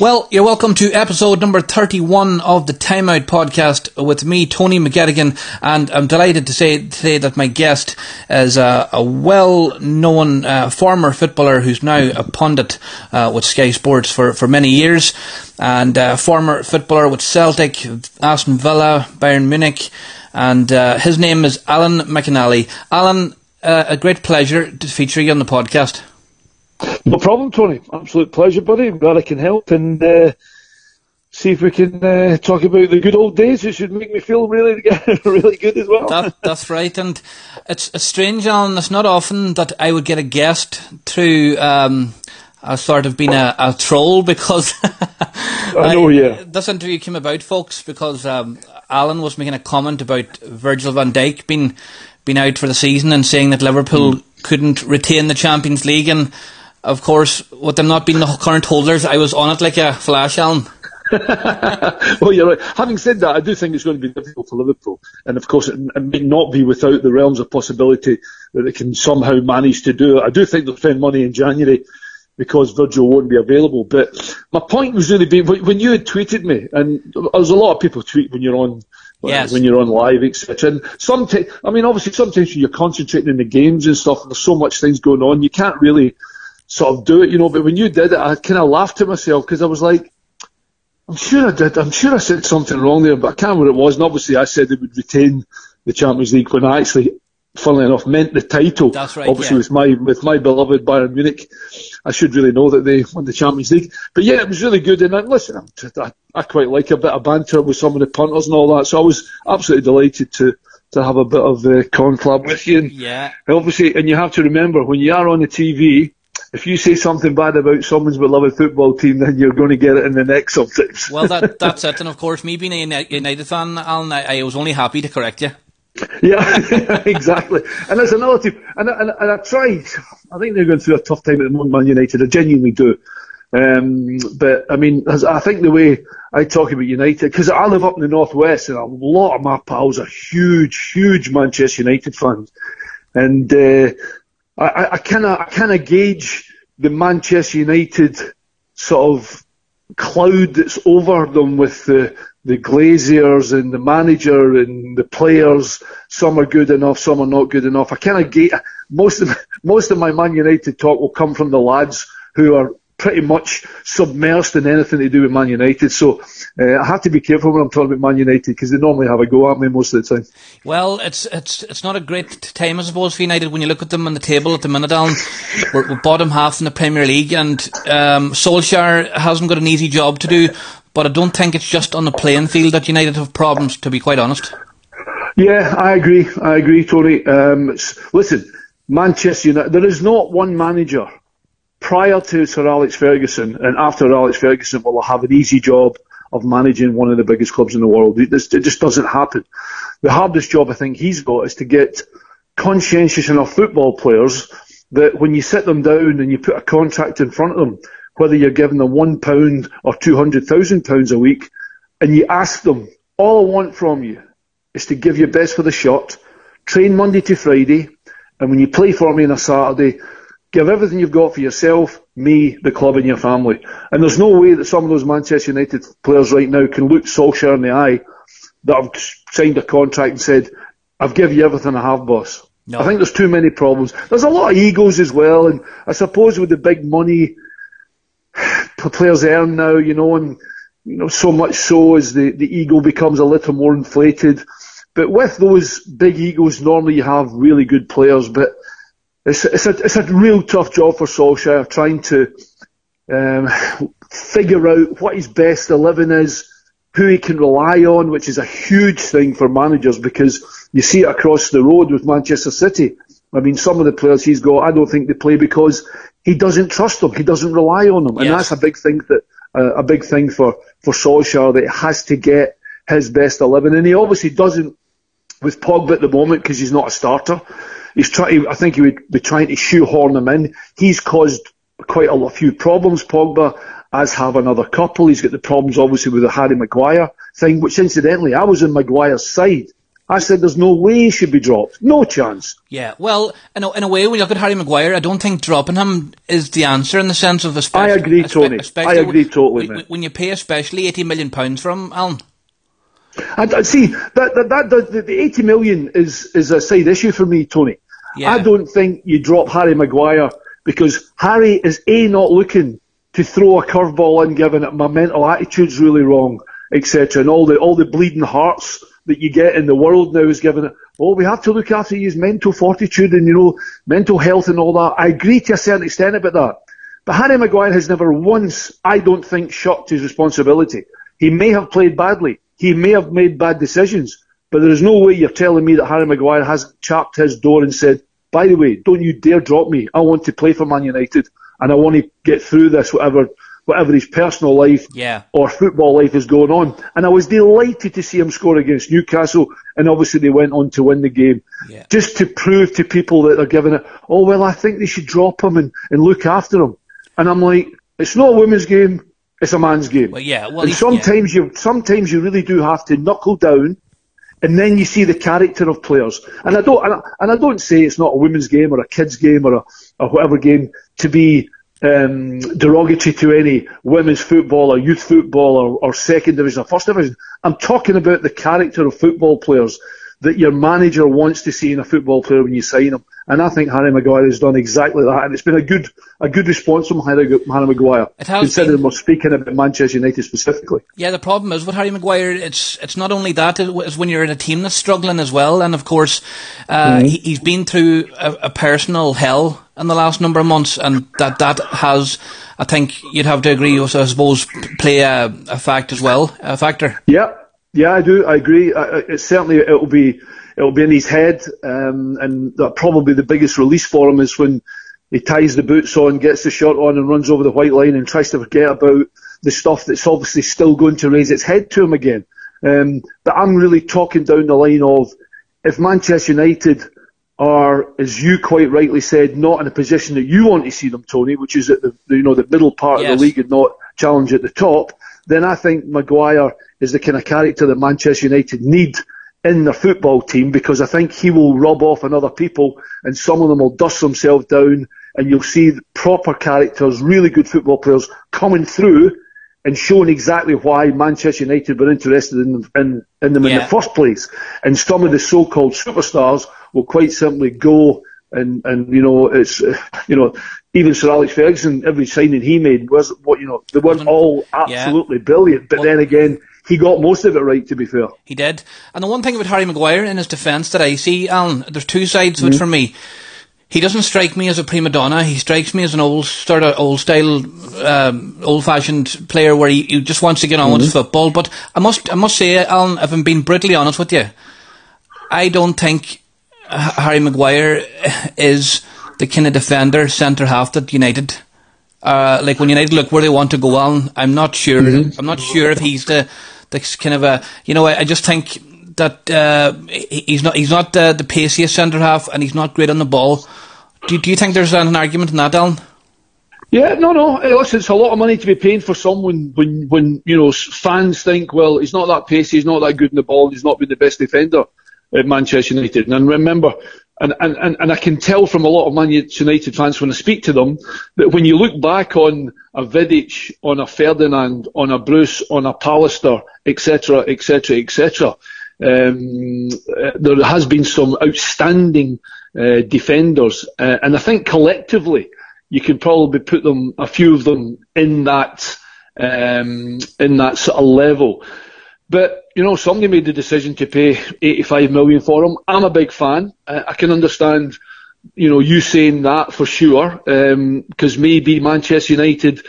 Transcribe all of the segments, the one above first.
Well, you're welcome to episode number 31 of the Timeout podcast with me, Tony McGettigan, and I'm delighted to say today that my guest is a, a well-known uh, former footballer who's now a pundit uh, with Sky Sports for, for many years, and uh, former footballer with Celtic, Aston Villa, Bayern Munich, and uh, his name is Alan McInally. Alan, uh, a great pleasure to feature you on the podcast. No problem, Tony. Absolute pleasure, buddy. I'm glad I can help and uh, see if we can uh, talk about the good old days. It should make me feel really, really good as well. That, that's right, and it's, it's strange, Alan. It's not often that I would get a guest through. Um, a sort of been a, a troll because I know, yeah. This interview came about, folks, because um, Alan was making a comment about Virgil van Dijk being being out for the season and saying that Liverpool mm. couldn't retain the Champions League and of course, with them not being the current holders, I was on it like a flash, Alan. well, you're right. Having said that, I do think it's going to be difficult for Liverpool, and of course, it, it may not be without the realms of possibility that they can somehow manage to do it. I do think they'll spend money in January because Virgil won't be available. But my point was really being when you had tweeted me, and there's a lot of people tweet when you're on. Yes. When you're on live, etc. And sometimes, I mean, obviously, sometimes when you're concentrating in the games and stuff, there's so much things going on, you can't really sort of do it, you know. But when you did it, I kind of laughed to myself because I was like, I'm sure I did. I'm sure I said something wrong there, but I can't remember what it was. And obviously, I said they would retain the Champions League when I actually, funnily enough, meant the title. That's right. Obviously, yeah. with my with my beloved Bayern Munich, I should really know that they won the Champions League. But yeah, it was really good. And I, listen, I, I quite like a bit of banter with some of the punters and all that. So I was absolutely delighted to to have a bit of uh, conflab with you. And yeah. Obviously, and you have to remember when you are on the TV if you say something bad about someone's beloved football team, then you're going to get it in the neck sometimes. well, that, that's it. And of course, me being a United fan, Alan, I, I was only happy to correct you. Yeah, exactly. And there's another team, and, and, and I tried. I think they're going through a tough time at the moment, Man United. I genuinely do. Um, but I mean, I think the way I talk about United, because I live up in the northwest, and a lot of my pals are huge, huge Manchester United fans, and uh, I, I kind of I kind of gauge the Manchester United sort of cloud that's over them with the the Glazers and the manager and the players. Some are good enough, some are not good enough. I kind of gauge most of most of my Man United talk will come from the lads who are pretty much submersed in anything to do with Man United. So uh, I have to be careful when I'm talking about Man United because they normally have a go at me most of the time. Well, it's it's it's not a great time, I suppose, for United when you look at them on the table at the minute. Down, we're, we're bottom half in the Premier League, and um, Solskjaer hasn't got an easy job to do. But I don't think it's just on the playing field that United have problems, to be quite honest. Yeah, I agree. I agree, Tony. Um, listen, Manchester United. There is not one manager prior to Sir Alex Ferguson and after Alex Ferguson will have an easy job of managing one of the biggest clubs in the world. It, it just doesn't happen. The hardest job I think he's got is to get conscientious enough football players that when you sit them down and you put a contract in front of them, whether you're giving them one pound or two hundred thousand pounds a week, and you ask them, all I want from you is to give your best for the shot, train Monday to Friday, and when you play for me on a Saturday, Give everything you've got for yourself, me, the club, and your family. And there's no way that some of those Manchester United players right now can look Solskjaer in the eye that have signed a contract and said, I've given you everything I have, boss. No. I think there's too many problems. There's a lot of egos as well, and I suppose with the big money players earn now, you know, and you know, so much so as the, the ego becomes a little more inflated. But with those big egos, normally you have really good players, but it's, it's, a, it's a real tough job for Solskjaer trying to um, figure out what his best 11 is, who he can rely on, which is a huge thing for managers because you see it across the road with Manchester City. I mean, some of the players he's got, I don't think they play because he doesn't trust them. He doesn't rely on them. And that's a big thing that, uh, a big thing for, for Solskjaer that he has to get his best 11. And he obviously doesn't with Pogba at the moment because he's not a starter. He's trying. I think he would be trying to shoehorn him in. He's caused quite a few problems, Pogba, as have another couple. He's got the problems obviously with the Harry Maguire thing, which incidentally I was on Maguire's side I said there's no way he should be dropped. No chance. Yeah, well, in a, in a way, when you look at Harry Maguire, I don't think dropping him is the answer in the sense of especially. I agree, Tony. I agree totally, when, when, you pay especially eighty million pounds for from Alan. I, I uh, see that that, that the, the, eighty million is is a side issue for me, Tony. Yeah. I don't think you drop Harry Maguire because Harry is a not looking to throw a curveball in, given that my mental attitude's really wrong, etc. And all the all the bleeding hearts that you get in the world now is given. Oh, we have to look after his mental fortitude and you know mental health and all that. I agree to a certain extent about that. But Harry Maguire has never once, I don't think, shirked his responsibility. He may have played badly. He may have made bad decisions. But there is no way you're telling me that Harry Maguire has chapped his door and said, by the way, don't you dare drop me. I want to play for Man United and I want to get through this, whatever whatever his personal life yeah. or football life is going on. And I was delighted to see him score against Newcastle, and obviously they went on to win the game. Yeah. Just to prove to people that they're giving it, oh, well, I think they should drop him and, and look after him. And I'm like, it's not a women's game, it's a man's game. Well, yeah, well, and sometimes yeah. you sometimes you really do have to knuckle down and then you see the character of players. And I don't, and I, and I, don't say it's not a women's game or a kids game or a, or whatever game to be um, derogatory to any women's football or youth football or, or second division or first division. I'm talking about the character of football players that your manager wants to see in a football player when you sign him. And I think Harry Maguire has done exactly that, and it's been a good a good response from Harry, Harry Maguire. considering been. we're speaking about Manchester United specifically. Yeah, the problem is with Harry Maguire, it's it's not only that; it's when you're in a team that's struggling as well. And of course, uh, mm-hmm. he, has been through a, a personal hell in the last number of months, and that that has, I think, you'd have to agree, with, I suppose, play a, a fact as well, a factor. Yeah, yeah, I do. I agree. It certainly it'll be it'll be in his head, um, and that probably the biggest release for him is when he ties the boots on, gets the shirt on, and runs over the white line and tries to forget about the stuff that's obviously still going to raise its head to him again. Um, but I'm really talking down the line of if Manchester United are, as you quite rightly said, not in a position that you want to see them, Tony, which is at the you know the middle part yes. of the league and not challenge at the top, then I think Maguire is the kind of character that Manchester United need in their football team because I think he will rub off on other people and some of them will dust themselves down and you'll see proper characters, really good football players coming through and showing exactly why Manchester United were interested in, in, in them yeah. in the first place. And some of the so-called superstars will quite simply go and, and, you know, it's, you know, even Sir Alex Ferguson, every signing he made was what, you know, they weren't all absolutely yeah. brilliant, but well, then again, he got most of it right, to be fair. He did. And the one thing about Harry Maguire in his defence that I see, Alan, there's two sides mm-hmm. of it for me. He doesn't strike me as a prima donna. He strikes me as an old, sort of old style, um, old fashioned player where he, he, just wants to get on mm-hmm. with football. But I must, I must say, Alan, if I'm being brutally honest with you, I don't think Harry Maguire is the kind of defender centre half that United. Uh, like when United look where they want to go on, I'm not sure. Mm-hmm. I'm not sure if he's the the kind of a you know I, I just think that uh, he's not he's not the, the paciest centre half and he's not great on the ball. Do, do you think there's an argument in that, Alan? Yeah, no, no. Listen, it's a lot of money to be paying for someone when, when you know fans think, well, he's not that pacey, he's not that good in the ball, he's not been the best defender at Manchester United. And remember, and, and, and I can tell from a lot of Man United fans when I speak to them that when you look back on a Vidic, on a Ferdinand, on a Bruce, on a Pallister, etc., etc., etc., there has been some outstanding uh, defenders, uh, and I think collectively you could probably put them, a few of them, in that um, in that sort of level. But you know, somebody made the decision to pay 85 million for him. I'm a big fan. I can understand, you know, you saying that for sure, because um, maybe Manchester United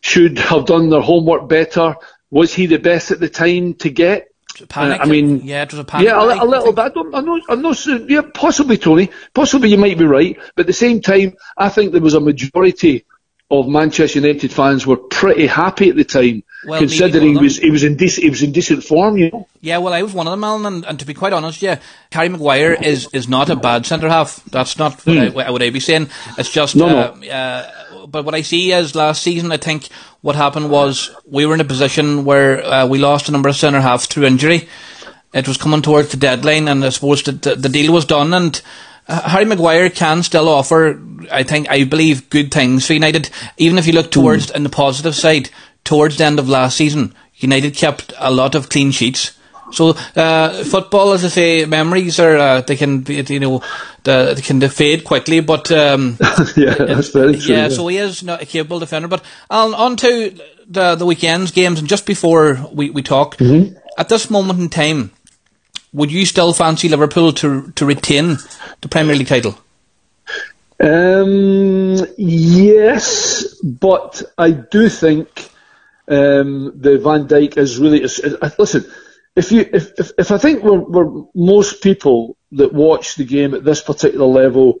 should have done their homework better. Was he the best at the time to get? Panic. Uh, I mean, yeah, it was a panic. Yeah, a, a little bit. I don't, I'm not, I'm not, yeah, possibly, Tony. Possibly you might be right. But at the same time, I think there was a majority of Manchester United fans were pretty happy at the time, well, considering he was he was in decent he was in decent form, you know. Yeah, well, I was one of them, Alan, and, and to be quite honest, yeah, Harry Maguire is, is not a bad centre half. That's not what, mm. I, what I be saying. It's just no, uh, no. Uh, but what I see is last season, I think what happened was we were in a position where uh, we lost a number of centre halves through injury. it was coming towards the deadline, and I suppose the, the, the deal was done, and Harry Maguire can still offer, I think, I believe, good things for United. Even if you look towards, mm. in the positive side, towards the end of last season, United kept a lot of clean sheets. So uh, football, as I say, memories are uh, they can be, you know the, they can fade quickly, but um, yeah, that's very true. Yeah, yeah, so he is not a capable defender. But on, on to the the weekends games, and just before we we talk, mm-hmm. at this moment in time, would you still fancy Liverpool to to retain the Premier League title? Um, yes, but I do think um, the Van Dijk is really. listen, if you if, if, if I think we're, we're, most people that watch the game at this particular level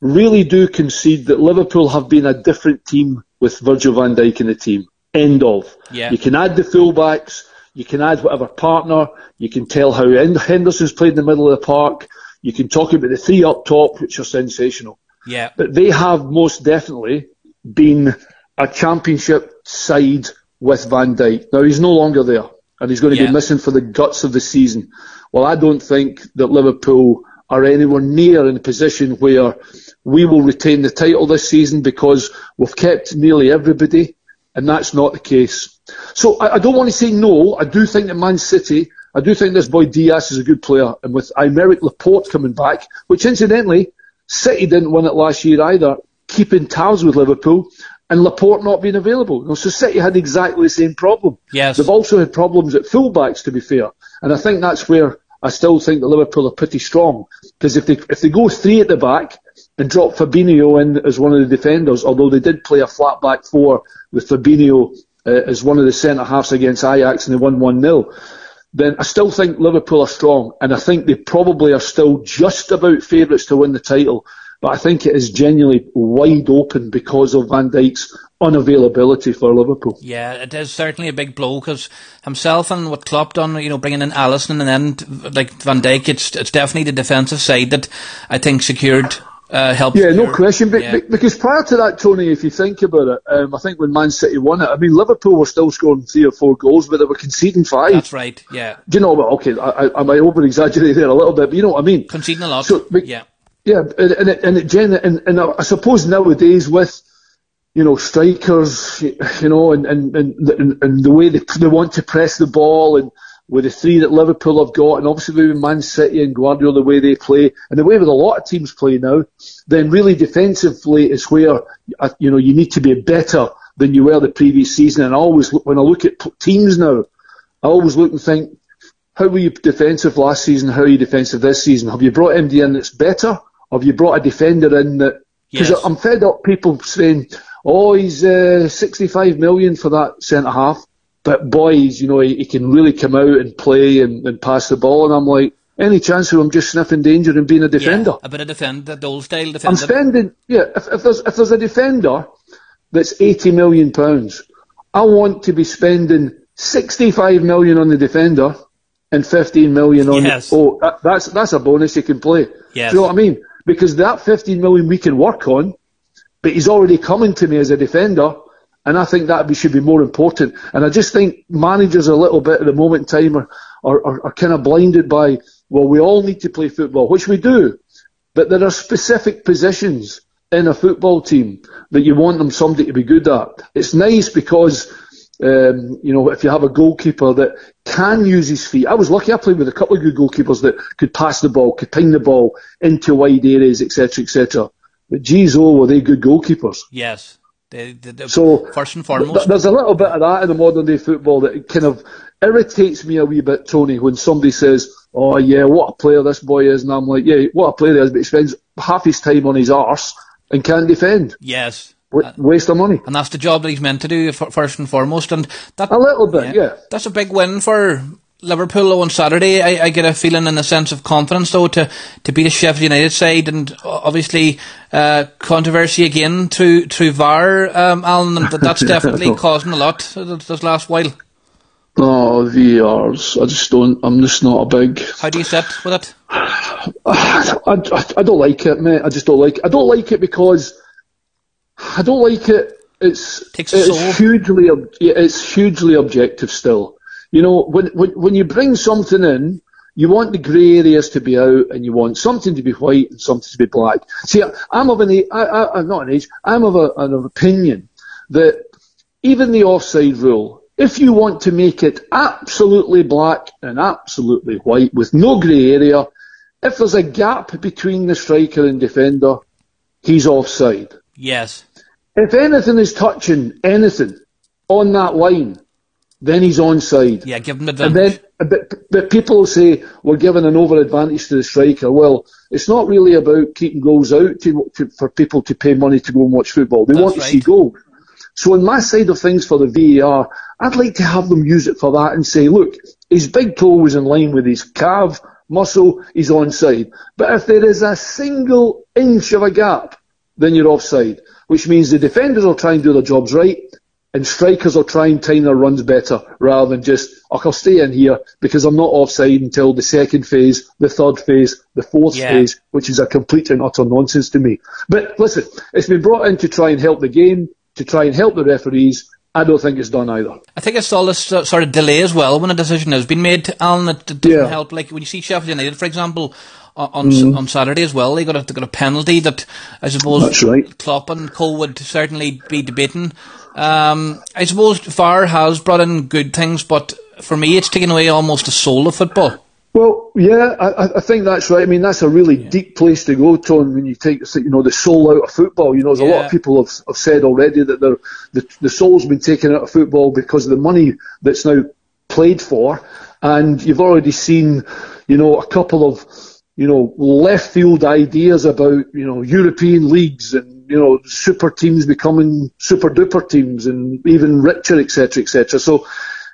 really do concede that Liverpool have been a different team with Virgil van Dijk in the team. End of. Yeah. You can add the fullbacks, you can add whatever partner, you can tell how Henderson's played in the middle of the park, you can talk about the three up top, which are sensational. Yeah. But they have most definitely been a championship side with Van Dijk. Now he's no longer there and he's going to yeah. be missing for the guts of the season. Well, I don't think that Liverpool are anywhere near in a position where we will retain the title this season because we've kept nearly everybody, and that's not the case. So I, I don't want to say no. I do think that Man City, I do think this boy Dias is a good player, and with Aymeric Laporte coming back, which incidentally, City didn't win it last year either, keeping tabs with Liverpool, and Laporte not being available. so City had exactly the same problem. Yes. They've also had problems at fullbacks, to be fair. And I think that's where I still think that Liverpool are pretty strong. Because if they, if they go three at the back and drop Fabinho in as one of the defenders, although they did play a flat back four with Fabinho uh, as one of the centre halves against Ajax and they won 1-0, then I still think Liverpool are strong. And I think they probably are still just about favourites to win the title. But I think it is genuinely wide open because of Van Dijk's unavailability for Liverpool. Yeah, it is certainly a big blow because himself and what Klopp done, you know, bringing in Alisson and then like Van Dijk, it's it's definitely the defensive side that I think secured uh. Yeah, no question. But, yeah. Because prior to that, Tony, if you think about it, um, I think when Man City won it, I mean, Liverpool were still scoring three or four goals, but they were conceding five. That's right. Yeah. Do you know what? Okay, I, I, I might over exaggerate there a little bit, but you know what I mean. Conceding a lot. So, but, yeah. Yeah, and and it, and, it, and, and I suppose nowadays with you know strikers, you know, and and, and, and the way they they want to press the ball and with the three that Liverpool have got, and obviously with Man City and Guardiola, the way they play, and the way with a lot of teams play now, then really defensively is where uh, you know you need to be better than you were the previous season. And I always, when I look at teams now, I always look and think, how were you defensive last season? How are you defensive this season? Have you brought MD in that's better? Have you brought a defender in that? Because yes. I'm fed up people saying, "Oh, he's uh, 65 million for that centre half," but boys, you know, he, he, can really come out and play and, and pass the ball, and I'm like, any chance of him just sniffing danger and being a defender? Yeah, a bit of defender, the old style defender. I'm spending, yeah. If, if there's if there's a defender that's 80 million pounds, I want to be spending 65 million on the defender and 15 million on. Yes. The, oh, that, that's that's a bonus he can play. Yes. Do you know what I mean? because that 15 million we can work on, but he's already coming to me as a defender, and I think that should be more important. And I just think managers a little bit at the moment in time are, are, are, are kind of blinded by, well, we all need to play football, which we do, but there are specific positions in a football team that you want them somebody to be good at. It's nice because um, you know, if you have a goalkeeper that can use his feet. I was lucky I played with a couple of good goalkeepers that could pass the ball, could ping the ball into wide areas, etc., etc. But geez, oh, were they good goalkeepers? Yes. They, they, they, so first and foremost, th- there's a little bit of that in the modern day football that kind of irritates me a wee bit, Tony, when somebody says, "Oh yeah, what a player this boy is," and I'm like, "Yeah, what a player he is," but he spends half his time on his arse and can't defend. Yes, W- uh, waste of money. And that's the job that he's meant to do first and foremost. And that a little bit, yeah. yeah. That's a big win for Liverpool on Saturday. I, I, get a feeling and a sense of confidence though to to beat a Sheffield United side, and obviously uh, controversy again through through VAR, um, Alan. And that's definitely causing a lot this last while. Oh, VARs. I just don't. I'm just not a big. How do you sit with it? I, I, I don't like it, mate. I just don't like. It. I don't like it because I don't like it. It's it's hugely it's hugely objective still. You know, when when when you bring something in, you want the grey areas to be out, and you want something to be white and something to be black. See, I'm of an I, I, I'm not an age. I'm of a, an opinion that even the offside rule, if you want to make it absolutely black and absolutely white with no grey area, if there's a gap between the striker and defender, he's offside. Yes. If anything is touching anything on that line, then he's onside. Yeah, give him the And then, uh, but, but people say we're giving an over advantage to the striker. Well, it's not really about keeping goals out to, to, for people to pay money to go and watch football. They That's want right. to see goals. So on my side of things for the VAR, I'd like to have them use it for that and say, look, his big toe was in line with his calf muscle, he's onside. But if there is a single inch of a gap, then you're offside, which means the defenders will try and do their jobs right, and strikers will try and time their runs better rather than just, oh, I'll stay in here because I'm not offside until the second phase, the third phase, the fourth yeah. phase, which is a complete and utter nonsense to me. But listen, it's been brought in to try and help the game, to try and help the referees. I don't think it's done either. I think it's all this sort of delay as well when a decision has been made, Alan. It doesn't yeah. help. Like when you see Sheffield United, for example, on mm. on Saturday as well, they got a, they got a penalty that I suppose That's right. Klopp and Co would certainly be debating. Um, I suppose VAR has brought in good things, but for me, it's taken away almost the soul of football. Well, yeah, I, I think that's right. I mean, that's a really yeah. deep place to go, Tom, when you take you know the soul out of football. You know, there's yeah. a lot of people have, have said already that the the soul's been taken out of football because of the money that's now played for, and you've already seen, you know, a couple of you know left field ideas about you know European leagues and you know super teams becoming super duper teams and even richer, etc., etc. So,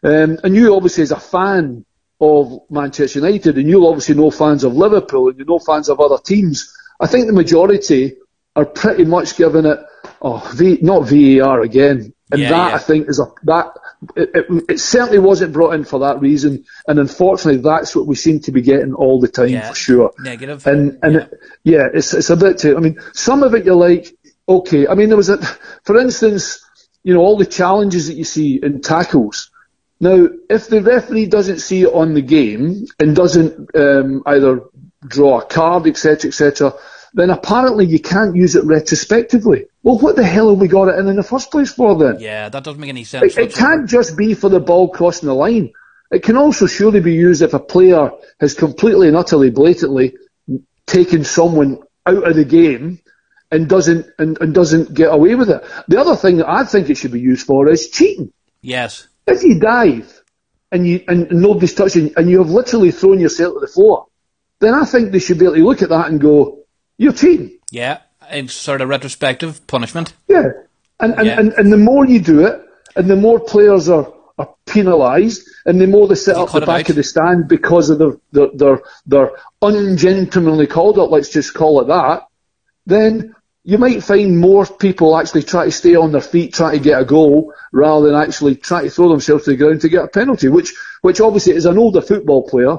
um, and you obviously as a fan of Manchester United, and you'll obviously know fans of Liverpool, and you know fans of other teams. I think the majority are pretty much giving it, oh, v, not VAR again, and yeah, that yeah. I think is a that it, it, it, certainly wasn't brought in for that reason, and unfortunately, that's what we seem to be getting all the time yeah. for sure. Negative, and and yeah. It, yeah, it's it's a bit too. I mean, some of it you're like, okay. I mean, there was a, for instance, you know, all the challenges that you see in tackles. Now, if the referee doesn't see it on the game and doesn't um, either draw a card, etc., etc., then apparently you can't use it retrospectively. Well, what the hell have we got it in in the first place for then? Yeah, that doesn't make any sense. It, it can't just be for the ball crossing the line. It can also surely be used if a player has completely and utterly, blatantly taken someone out of the game and doesn't and, and doesn't get away with it. The other thing that I think it should be used for is cheating. Yes. If you dive and you and nobody's touching and you have literally thrown yourself to the floor, then I think they should be able to look at that and go, "You're cheating." Yeah, it's sort of retrospective punishment. Yeah, and and, Yeah. and, and the more you do it, and the more players are, are penalised, and the more they sit up the back out. of the stand because of their their their, their ungentlemanly conduct, let's just call it that, then you might find more people actually try to stay on their feet, try to get a goal, rather than actually try to throw themselves to the ground to get a penalty, which, which obviously is an older football player,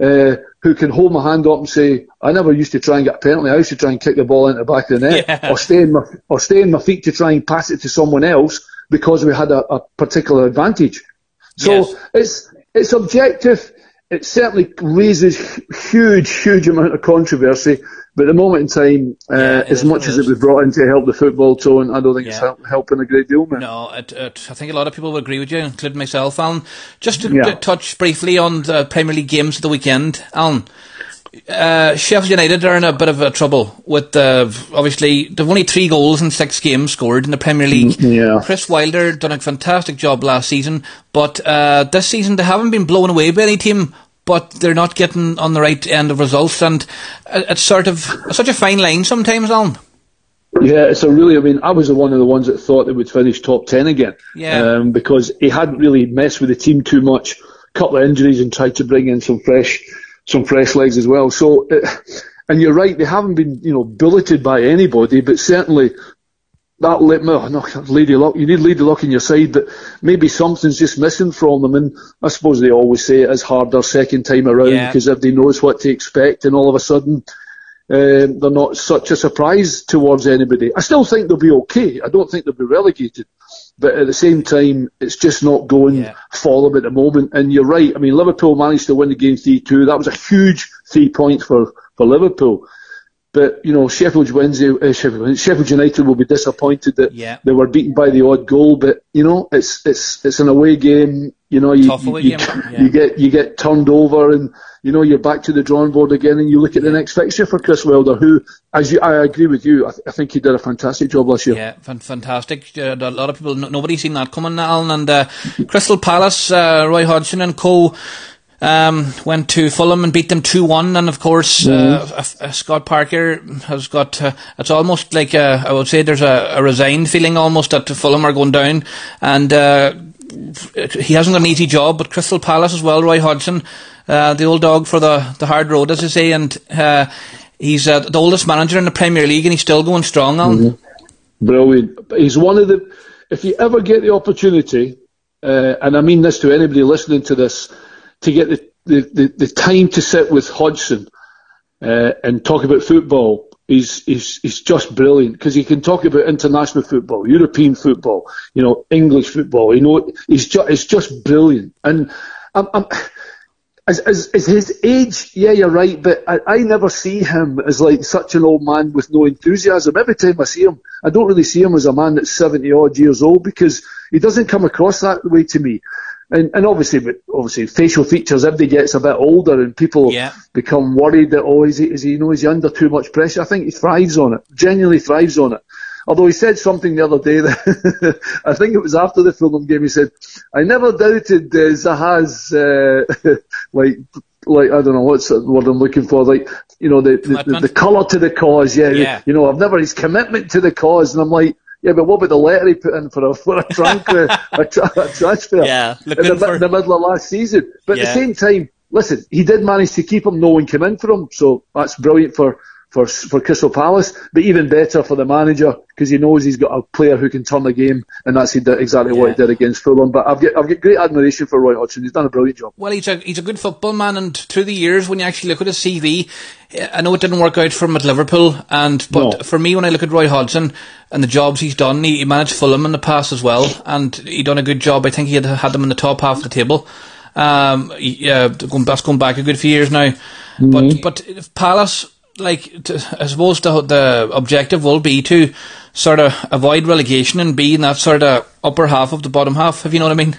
uh, who can hold my hand up and say, I never used to try and get a penalty, I used to try and kick the ball into the back of the net, Yeah. or stay in my, or stay in my feet to try and pass it to someone else because we had a, a particular advantage. So Yes. it's, it's objective, it certainly raises huge, huge amount of controversy. But at the moment in time, uh, Yeah, as much as it was brought in to help the football tone, I don't think it's help, helping a great deal, man. No, it, it, I think a lot of people would agree with you, including myself, Alan. Just to, Yeah. to touch briefly on the Premier League games of the weekend, Alan. Uh, Sheffield United are in a bit of a trouble with uh, obviously they've only three goals in six games scored in the Premier League. Mm, yeah. Chris Wilder done a fantastic job last season, but uh, this season they haven't been blown away by any team. But they're not getting on the right end of results, and it's sort of such a fine line sometimes, Alan. Yeah, it's a really. I mean, I was the one of the ones that thought they would finish top ten again. Yeah. Um, because he hadn't really messed with the team too much. Couple of injuries and tried to bring in some fresh, some fresh legs as well. So, uh, and you're right, they haven't been, you know, bulleted by anybody, but certainly that let me, oh, no, Lady Luck, you need Lady Luck in your side, but maybe something's just missing from them. And I suppose they always say it is harder second time around Yeah. because everybody knows what to expect, and all of a sudden um, they're not such a surprise towards anybody. I still think they'll be okay. I don't think they'll be relegated. but at the same time, it's just not going Yeah. for them at the moment. And you're right. I mean, Liverpool managed to win the game 3-2. That was a huge three points for, for Liverpool. But, you know, Sheffield Wednesday, uh, Sheffield, Sheffield United will be disappointed that Yeah. they were beaten by the odd goal. But, you know, it's, it's, it's an away game. You know, you, away you, yeah. you get, you get turned over and, you know, you're back to the drawing board again and you look at the next fixture for Chris Wilder, who, as you, I agree with you, I, th- I think he did a fantastic job last year. Yeah, fan- fantastic. Uh, a lot of people, no, nobody's seen that coming, Alan. And uh, Crystal Palace, uh, Roy Hodgson and co. Um, went to Fulham and beat them 2-1 and of course uh, uh, uh, Scott Parker has got uh, it's almost like uh, I would say there's a, a resigned feeling almost that Fulham are going down and uh, he hasn't got an easy job but Crystal Palace as well Roy Hodgson uh, the old dog for the, the hard road as I say and uh, he's uh, the oldest manager in the Premier League and he's still going strong Alan Brilliant. He's one of the. If you ever get the opportunity, uh, and I mean this to anybody listening to this, to get the, the, the, the time to sit with Hodgson uh, and talk about football, is, he's, he's just brilliant because he can talk about international football, European football, you know, English football. You know, he's just, it's just brilliant. And I'm, I'm, as, as, as his age, yeah, you're right, but I, I never see him as like such an old man with no enthusiasm. Every time I see him, I don't really see him as a man that's 70 odd years old because he doesn't come across that way to me. And, and obviously, obviously, facial features, everybody gets a bit older and people Yeah. become worried that, oh, is he, is he, you know, is he under too much pressure? I think he thrives on it, genuinely thrives on it. Although he said something the other day that I think it was after the Fulham game. He said, "I never doubted uh, Zaha's uh, like like I don't know what's the word I'm looking for. Like you know the the, the, the colour to the cause. Yeah, Yeah. you know I've never his commitment to the cause. And I'm like, yeah, but what about the letter he put in for a for a, transfer uh, a, tra- a transfer? Yeah, in the, for- the middle of last season. But at the same time, listen, he did manage to keep him. No one came in for him, so that's brilliant for. For, for Crystal Palace, but even better for the manager because he knows he's got a player who can turn the game, and that's exactly what he did against Fulham. But I've got I've got great admiration for Roy Hodgson. He's done a brilliant job. Well, he's a he's a good football man, and through the years, when you actually look at his CV, I know it didn't work out for him at Liverpool, and but No. for me, when I look at Roy Hodgson and the jobs he's done, he, he managed Fulham in the past as well, and he done a good job. I think he had had them in the top half of the table. Um, yeah, going, that's going back a good few years now, but but if Palace. Like, to, I suppose the the objective will be to sort of avoid relegation and be in that sort of upper half of the bottom half. If you know what I mean?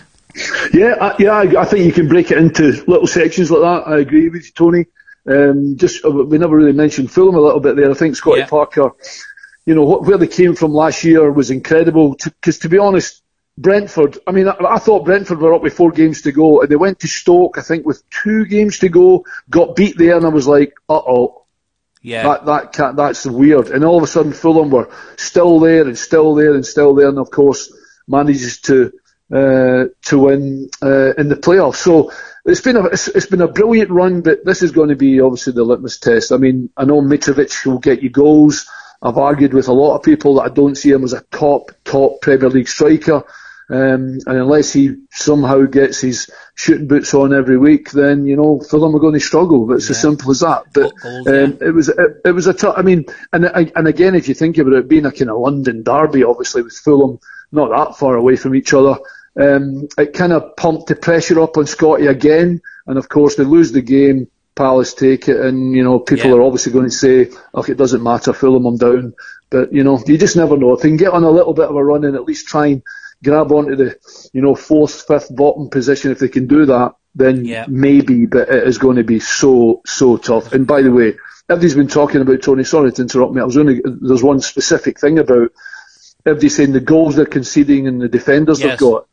Yeah, I, yeah, I, I think you can break it into little sections like that. I agree with you, Tony. Um, just uh, we never really mentioned Fulham a little bit there. I think Scotty Yeah. Parker, you know, what, where they came from last year was incredible. Because to, be honest, Brentford. I mean, I, I thought Brentford were up with four games to go, and they went to Stoke. I think with two games to go, got beat there, and I was like, uh oh. Yeah. That that can't, that's weird. And all of a sudden, Fulham were still there and still there and still there, and of course manages to uh, to win uh, in the playoffs. So it's been a it's, it's been a brilliant run, but this is going to be obviously the litmus test. I mean, I know Mitrovic will get you goals. I've argued with a lot of people that I don't see him as a top top Premier League striker. Um, and unless he somehow gets his shooting boots on every week, then you know Fulham are going to struggle. But it's as simple as that. But Goals, yeah. um, it was it, it was a tough. I mean, and and again, if you think about it being a kind of London derby, obviously with Fulham not that far away from each other, um, it kind of pumped the pressure up on Scotty again. And of course, they lose the game. Palace take it, and you know people Yeah. are obviously going to say, "Look, it doesn't matter, Fulham, I'm down." But you know, you just never know. If they can get on a little bit of a run and at least try and grab onto the, you know, fourth, fifth, bottom position, if they can do that, then Yeah. maybe. But it is going to be so so tough. And by the way, everybody's been talking about Tony. Sorry to interrupt me. I was only there's one specific thing about everybody saying the goals they're conceding and the defenders Yes. they've got.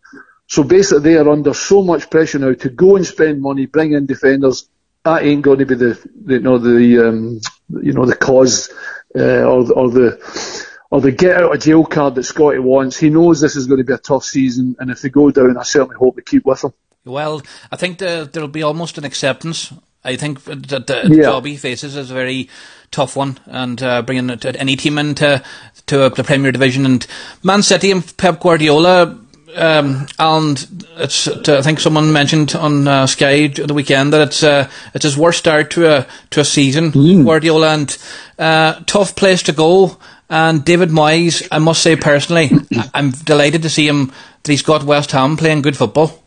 So basically, they are under so much pressure now to go and spend money, bring in defenders. That ain't going to be the, the you know the um, you know the cause uh, or or the or the get out of jail card that Scotty wants. He knows this is going to be a tough season, and if they go down, I certainly hope they keep with him. Well, I think the, there'll be almost an acceptance. I think that the Yeah. job he faces is a very tough one, and uh, bringing any team into to the Premier Division and Man City and Pep Guardiola. Um, and it's, I think someone mentioned on uh, Sky the weekend that it's uh, it's his worst start to a to a season. Guardiola and uh, tough place to go. And David Moyes, I must say personally, I'm delighted to see him that he's got West Ham playing good football.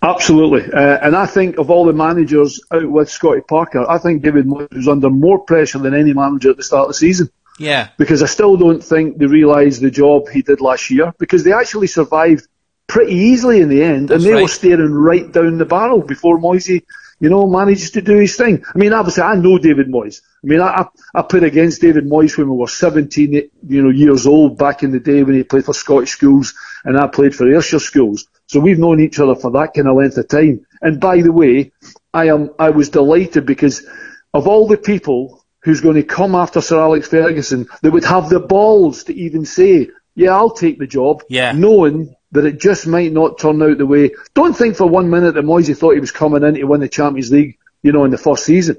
Absolutely, uh, and I think of all the managers out with Scotty Parker, I think David Moyes was under more pressure than any manager at the start of the season. Yeah. Because I still don't think they realised the job he did last year because they actually survived pretty easily in the end That's and they right. were staring right down the barrel before Moisey, you know, managed to do his thing. I mean, obviously I know David Moyes. I mean, I, I, I played against David Moyes when we were 17, you know, years old back in the day when he played for Scottish schools and I played for Ayrshire schools. So we've known each other for that kind of length of time. And by the way, I am, I was delighted because of all the people who's going to come after Sir Alex Ferguson that would have the balls to even say, yeah, I'll take the job, Yeah. knowing that it just might not turn out the way. Don't think for one minute that Moisey thought he was coming in to win the Champions League, you know, in the first season.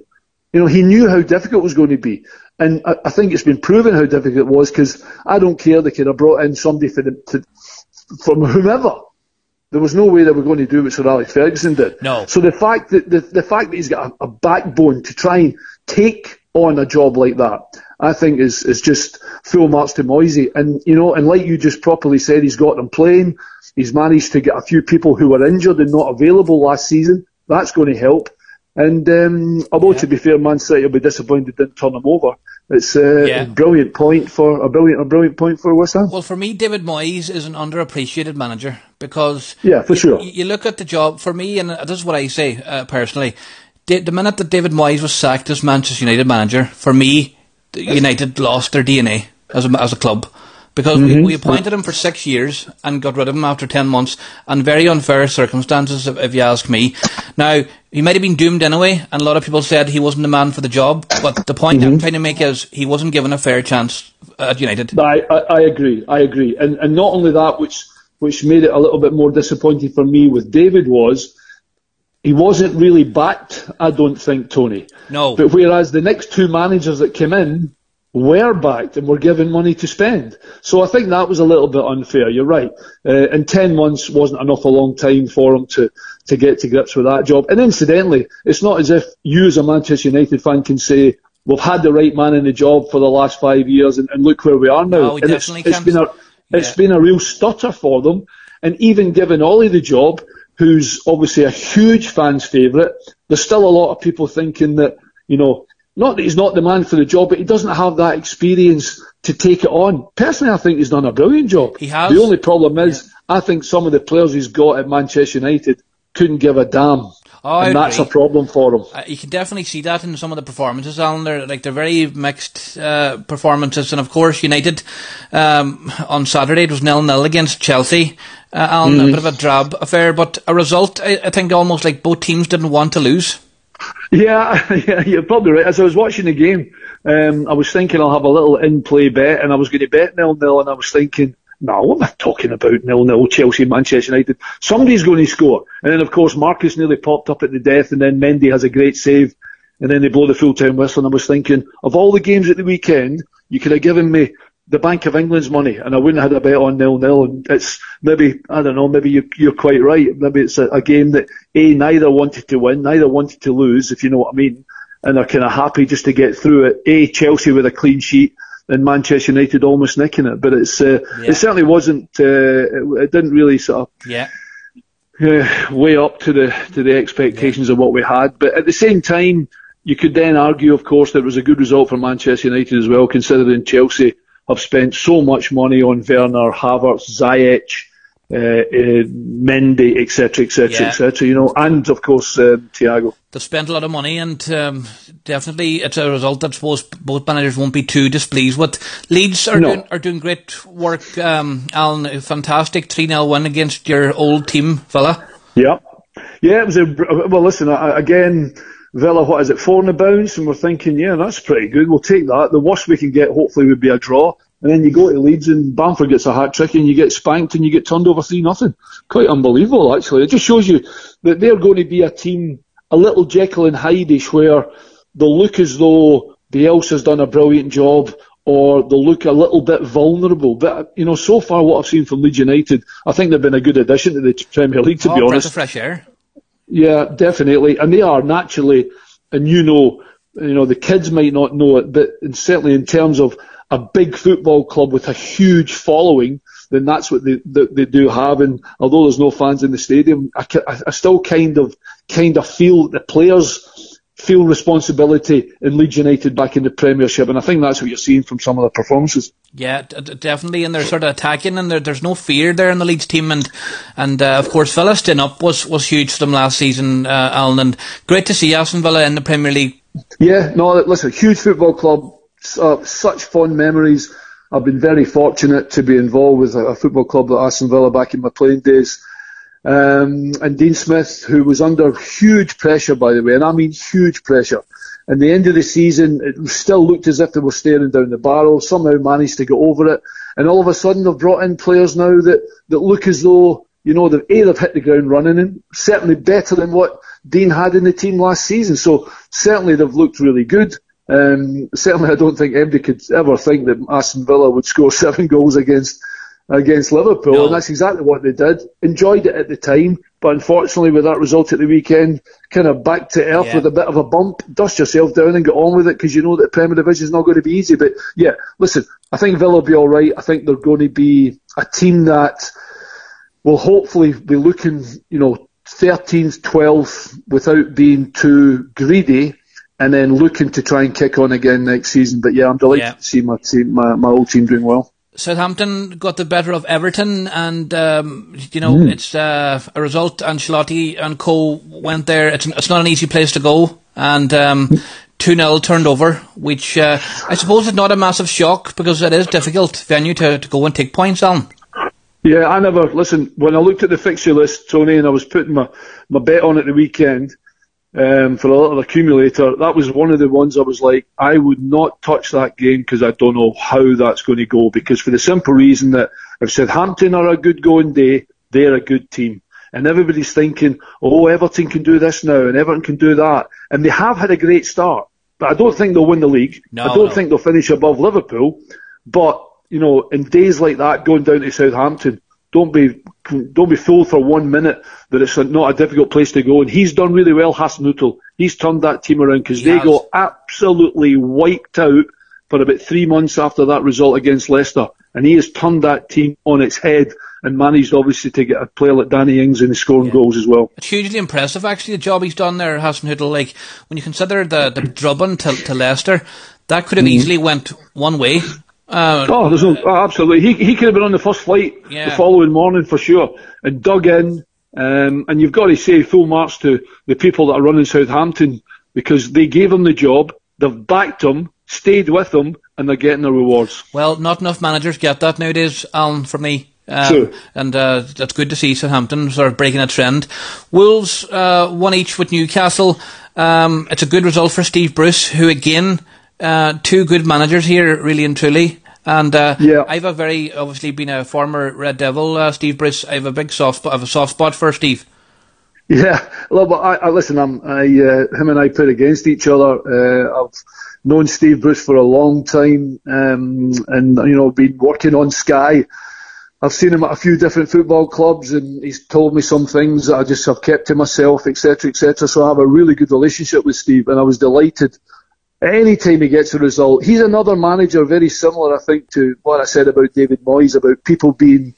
You know, he knew how difficult it was going to be. And I, I think it's been proven how difficult it was because I don't care they could have brought in somebody for the, to, from whomever. There was no way they were going to do what Sir Alex Ferguson did. No. So the fact that the, the fact that he's got a, a backbone to try and take on a job like that, I think is is just full marks to Moisey. And you know, and like you just properly said, he's got them playing. He's managed to get a few people who were injured and not available last season. That's going to help. And um, although to be fair, Man City will be disappointed didn't turn them over. It's a Yeah. brilliant point for a brilliant a brilliant point for West Ham. Well, for me, David Moyes is an underappreciated manager because Yeah, for you, sure. You look at the job for me, and this is what I say uh, personally. The, the minute that David Moyes was sacked as Manchester United manager, for me, United lost their DNA as a, as a club because we, mm-hmm. we appointed him for six years and got rid of him after ten months, and very unfair circumstances, if, if you ask me. Now he might have been doomed anyway, and a lot of people said he wasn't the man for the job. But the point I'm mm-hmm. trying to make is he wasn't given a fair chance at United. I, I, I agree. I agree. And and not only that, which which made it a little bit more disappointing for me with David was he wasn't really backed. I don't think Tony. No. But whereas the next two managers that came in were backed and were given money to spend, so I think that was a little bit unfair. You're right. Uh, and ten months wasn't enough a long time for him to to get to grips with that job. And incidentally, it's not as if you as a Manchester United fan can say. We've had the right man in the job for the last five years, and, and look where we are now. No, we and it's, it's been a it's Yeah. been a real stutter for them. And even given Ollie the job, who's obviously a huge fans' favourite, there's still a lot of people thinking that, you know, not that he's not the man for the job, but he doesn't have that experience to take it on. Personally, I think he's done a brilliant job. He has. The only problem is, I think some of the players he's got at Manchester United couldn't give a damn. Oh, and that's a problem for him. Uh, you can definitely see that in some of the performances, Alan. They're like they're very mixed uh, performances, and of course, United um, on Saturday it was nil nil against Chelsea. Uh, Alan, Mm-hmm. a bit of a drab affair, but a result I, I think almost like both teams didn't want to lose. Yeah, yeah, you're probably right. As I was watching the game, um, I was thinking I'll have a little in-play bet, and I was going to bet nil-nil, and I was thinking, no, what am I talking about? Nil-nil, Chelsea, Manchester United. Somebody's going to score. And then, of course, Marcus nearly popped up at the death, and then Mendy has a great save, and then they blow the full-time whistle, and I was thinking, of all the games at the weekend, you could have given me the Bank of England's money, and I wouldn't have had a bet on nil-nil. And it's maybe I don't know. Maybe you, you're quite right. Maybe it's a, a game that a neither wanted to win, neither wanted to lose, if you know what I mean, and are kind of happy just to get through it. A Chelsea with a clean sheet, and Manchester United almost nicking it. But it's uh, Yeah. it certainly wasn't. Uh, it, didn't really sort of Yeah, uh, way up to the to the expectations of what we had. But at the same time, you could then argue, of course, that it was a good result for Manchester United as well, considering Chelsea have spent so much money on Werner, Havertz, Ziyech, uh, uh, Mendy, etc., etc., etc. You know, and of course um, Thiago. they've spent a lot of money, and um, definitely it's a result that I suppose both managers won't be too displeased with. Leeds are No. doing are doing great work. Um, Alan, a fantastic three 0 win against your old team, Villa. Yeah, yeah. It was a well. Listen, I- again, Villa. What is it? Four in the bounce, and we're thinking, yeah, that's pretty good. We'll take that. The worst we can get, hopefully, would be a draw. And then you go to Leeds, and Bamford gets a hat trick, and you get spanked, and you get turned over three nothing. Quite unbelievable, actually. It just shows you that they're going to be a team, a little Jekyll and Hyde-ish, where they'll look as though Bielsa's done a brilliant job, or they'll look a little bit vulnerable. But you know, so far, what I've seen from Leeds United, I think they've been a good addition to the Premier League. To oh, be honest, of fresh air. yeah, definitely. And they are naturally, and you know, you know, the kids might not know it, but certainly in terms of a big football club with a huge following, then that's what they, they, they do have. And although there's no fans in the stadium, I, I still kind of kind of feel the players feel responsibility in Leeds United back in the Premiership, and I think that's what you're seeing from some of the performances. Yeah, d- definitely, and they're sort of attacking, and there's no fear there in the Leeds team, and and uh, of course Villa staying up was, was huge for them last season, uh, Alan, and great to see Aston Villa in the Premier League. Yeah, no, listen, huge football club, uh, such fond memories. I've been very fortunate to be involved with a, a football club like Aston Villa back in my playing days. Um, and Dean Smith, who was under huge pressure, by the way, and I mean huge pressure. And the end of the season, it still looked as if they were staring down the barrel. Somehow managed to get over it, and all of a sudden they've brought in players now that, that look as though you know they've a they've hit the ground running, and certainly better than what Dean had in the team last season. So certainly they've looked really good. Um, certainly, I don't think anybody could ever think that Aston Villa would score seven goals against against Liverpool, no. and that's exactly what they did. Enjoyed it at the time, but unfortunately, with that result at the weekend, kind of back to earth yeah. with a bit of a bump. Dust yourself down and get on with it because you know that Premier Division is not going to be easy. But yeah, listen, I think Villa will be all right. I think they're going to be a team that will hopefully be looking, you know, 13th, 12th without being too greedy and then looking to try and kick on again next season. But yeah, I'm delighted yeah. to see my team, my, my old team doing well. Southampton got the better of Everton, and um, you know mm. it's uh, a result. Ancelotti and Co went there. It's, it's not an easy place to go, and um, two 0 turned over, which uh, I suppose is not a massive shock because it is difficult venue to, to go and take points on. Yeah, I never listen. When I looked at the fixture list, Tony, and I was putting my, my bet on at the weekend um, for a little accumulator. That was one of the ones I was like, I would not touch that game because I don't know how that's going to go. Because for the simple reason that if Southampton are a good going day, they're a good team. And everybody's thinking, oh, Everton can do this now and Everton can do that. And they have had a great start. But I don't think they'll win the league. No, I don't no. think they'll finish above Liverpool. But, you know, in days like that, going down to Southampton, don't be don't be fooled for one minute that it's not a difficult place to go. And he's done really well, Hasenhüttl. He's turned that team around because they got absolutely wiped out for about three months after that result against Leicester. And he has turned that team on its head and managed obviously to get a player like Danny Ings in scoring yeah. goals as well. It's hugely impressive actually the job he's done there, Hasenhüttl. Like when you consider the, the drubbing to, to Leicester, that could have mm. easily went one way. Uh, oh, there's no, oh, absolutely. He he could have been on the first flight yeah. the following morning for sure and dug in. Um, and you've got to say full marks to the people that are running Southampton because they gave him the job, they've backed him, stayed with him, and they're getting the rewards. Well, not enough managers get that nowadays, Alan, for me. Um, True. And uh, that's good to see Southampton sort of breaking a trend. Wolves uh, one each with Newcastle. Um, it's a good result for Steve Bruce, who again uh, two good managers here, really and truly. And uh, yeah. I've a very obviously been a former Red Devil, uh, Steve Bruce. I have a big soft spot. I have a soft spot for Steve. Yeah, well, but I, I listen. I'm, I, uh, him and I played against each other. Uh, I've known Steve Bruce for a long time, um, and you know, been working on Sky. I've seen him at a few different football clubs, and he's told me some things that I just have kept to myself, etc., etc. So I have a really good relationship with Steve, and I was delighted anytime he gets a result, he's another manager very similar, I think, to what I said about David Moyes, about people being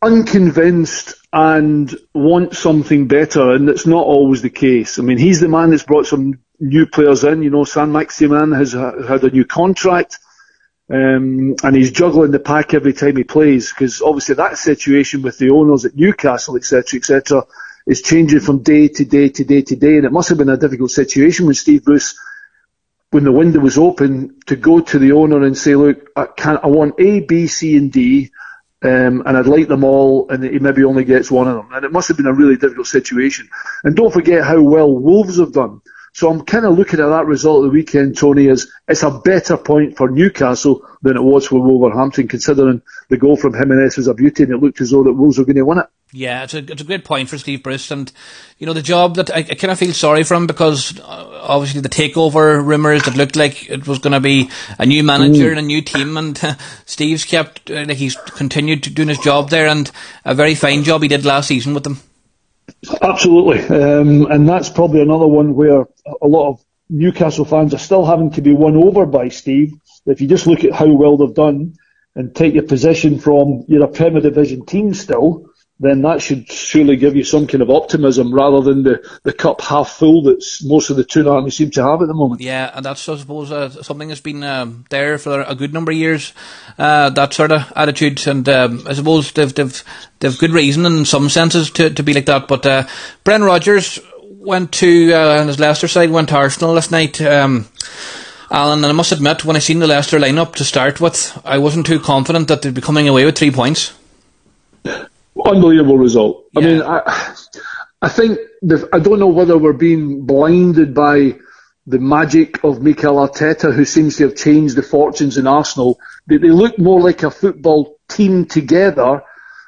unconvinced and want something better, and it's not always the case. I mean, he's the man that's brought some new players in. You know, Saint-Maximin has had a new contract. Um, and he's juggling the pack every time he plays because obviously that situation with the owners at Newcastle, etc., etc., is changing from day to day to day to day, and it must have been a difficult situation when Steve Bruce when the window was open to go to the owner and say, look, I, can, I want A, B, C, and D, um, and I'd like them all, and he maybe only gets one of them. And it must have been a really difficult situation. And don't forget how well Wolves have done. So I'm kind of looking at that result of the weekend, Tony, as it's a better point for Newcastle than it was for Wolverhampton, considering the goal from Jimenez was a beauty, and it looked as though that Wolves were going to win it. Yeah, it's a it's a great point for Steve Bruce, and you know the job that I, I kind of feel sorry for him because uh, obviously the takeover rumours that looked like it was going to be a new manager and a new team, and uh, Steve's kept uh, like he's continued doing his job there, and a very fine job he did last season with them. Absolutely, um, and that's probably another one where a lot of Newcastle fans are still having to be won over by Steve. If you just look at how well they've done and take your position from you're a Premier Division team still, then that should surely give you some kind of optimism rather than the, the cup half full that most of the two armies seem to have at the moment. Yeah, and that's, I suppose, uh, something that's been um, there for a good number of years, uh, that sort of attitude. And um, I suppose they've, they've, they've good reason in some senses to, to be like that. But uh, Rodgers went to, uh, his Leicester side, went to Arsenal last night. Um, Alan, and I must admit, when I seen the Leicester lineup to start with, I wasn't too confident that they'd be coming away with three points unbelievable result. Yeah. I mean, I, I think the, I don't know whether we're being blinded by the magic of Mikel Arteta, who seems to have changed the fortunes in Arsenal. They, they look more like a football team together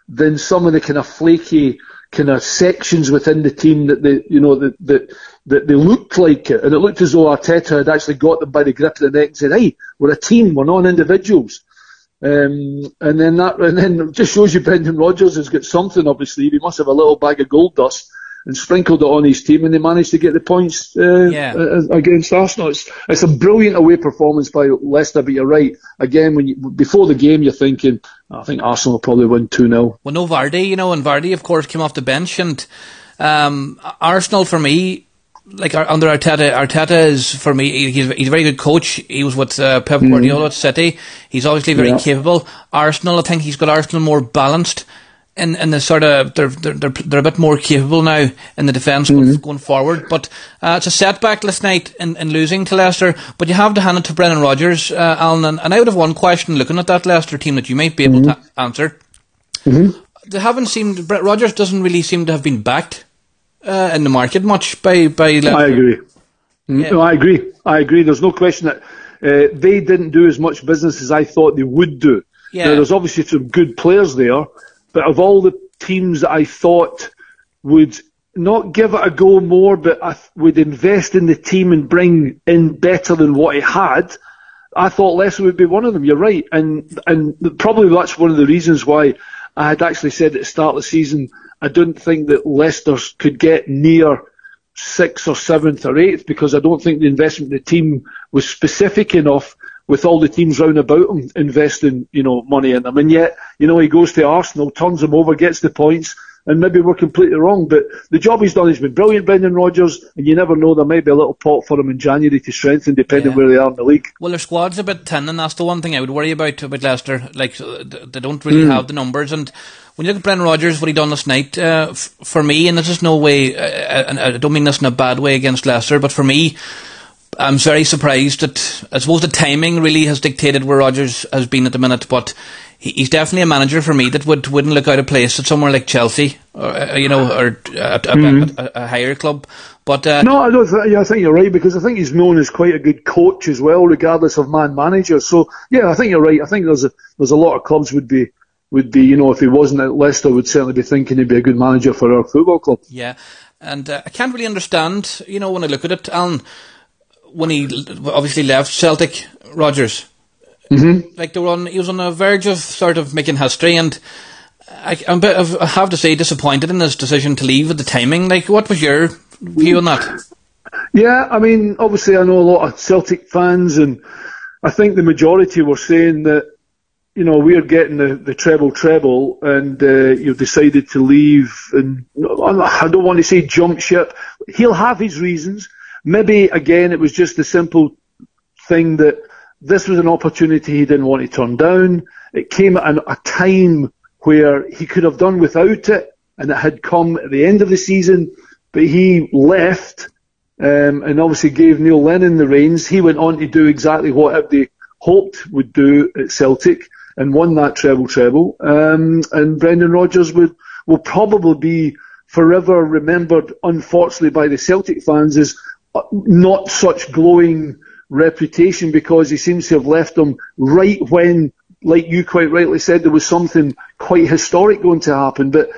than some of the kind of flaky kind of sections within the team that they, you know, that, that, that they looked like it. And it looked as though Arteta had actually got them by the grip of the neck and said, hey, we're a team, we're not individuals. Um, and then that, and then just shows you Brendan Rodgers has got something sleeve. He must have a little bag of gold dust and sprinkled it on his team, and they managed to get the points uh, yeah. against Arsenal. It's, it's a brilliant away performance by Leicester, but you're right. Again, when you, before the game, you're thinking, I think Arsenal will probably win 2 0. Well, no Vardy, you know, and Vardy, of course, came off the bench, and um, Arsenal, for me, like under Arteta, Arteta is for me. He's, he's a very good coach. He was with uh, Pep mm-hmm. Guardiola mm. at City. He's obviously very yeah. capable. Arsenal, I think he's got Arsenal more balanced. In, in the sort of they're, they're they're they're a bit more capable now in the defence mm-hmm. going, forward, but uh, it's a setback last night in, in losing to Leicester. But you have to hand it to Brendan Rodgers, uh, Alan. And, and I would have one question looking at that Leicester team that you might be able mm-hmm. to answer. Mm-hmm. They haven't seemed Brett Rodgers doesn't really seem to have been backed uh, in the market much by by. I agree. Yeah. No, I agree. I agree. There's no question that uh, they didn't do as much business as I thought they would do. Yeah. Now, there's obviously some good players there, but of all the teams that I thought would not give it a go more, but I would invest in the team and bring in better than what it had. I thought Leicester would be one of them. You're right, and and probably that's one of the reasons why I had actually said at the start of the season I don't think that Leicester could get near sixth or seventh or eighth because I don't think the investment in the team was specific enough with all the teams round about him investing, you know, money in them. And yet, you know, he goes to Arsenal, turns them over, gets the points, and maybe we're completely wrong. But the job he's done has been brilliant, Brendan Rodgers, and you never know, there might be a little pot for him in January to strengthen, depending yeah. where they are in the league. Well, their squad's a bit thin, and that's the one thing I would worry about about Leicester. Like, they don't really mm. have the numbers, and when you look at Brendan Rodgers, what he done last night, uh, f- for me, and there's just no way, uh, and I don't mean this in a bad way against Leicester, but for me, I'm very surprised that I suppose the timing really has dictated where Rodgers has been at the minute, but he's definitely a manager for me that would wouldn't look out of place at somewhere like Chelsea, or uh, you know, or a, mm-hmm. a, a, a higher club. But uh, no, I don't. Th- yeah, I think you're right because I think he's known as quite a good coach as well, regardless of man manager. So yeah, I think you're right. I think there's a there's a lot of clubs would be would be, you know, if he wasn't at Leicester, would certainly be thinking he'd be a good manager for our football club. Yeah, and uh, I can't really understand, you know, when I look at it, Alan, when he obviously left Celtic, Rodgers, mm-hmm. like they were on, he was on the verge of sort of making history, and I, I'm bit of, I have to say, disappointed in his decision to leave at the timing. Like, what was your view on that? Yeah, I mean, obviously, I know a lot of Celtic fans, and I think the majority were saying that you know, we're getting the, the treble treble and uh, you've decided to leave and I don't want to say jump ship. He'll have his reasons. Maybe again it was just a simple thing that this was an opportunity he didn't want to turn down. It came at an, a time where he could have done without it and it had come at the end of the season, but he left um, and obviously gave Neil Lennon the reins. He went on to do exactly what everybody hoped would do at Celtic and won that treble treble. Um, and Brendan Rodgers would will probably be forever remembered, unfortunately, by the Celtic fans as uh, not such glowing reputation because he seems to have left them right when, like you quite rightly said, there was something quite historic going to happen. But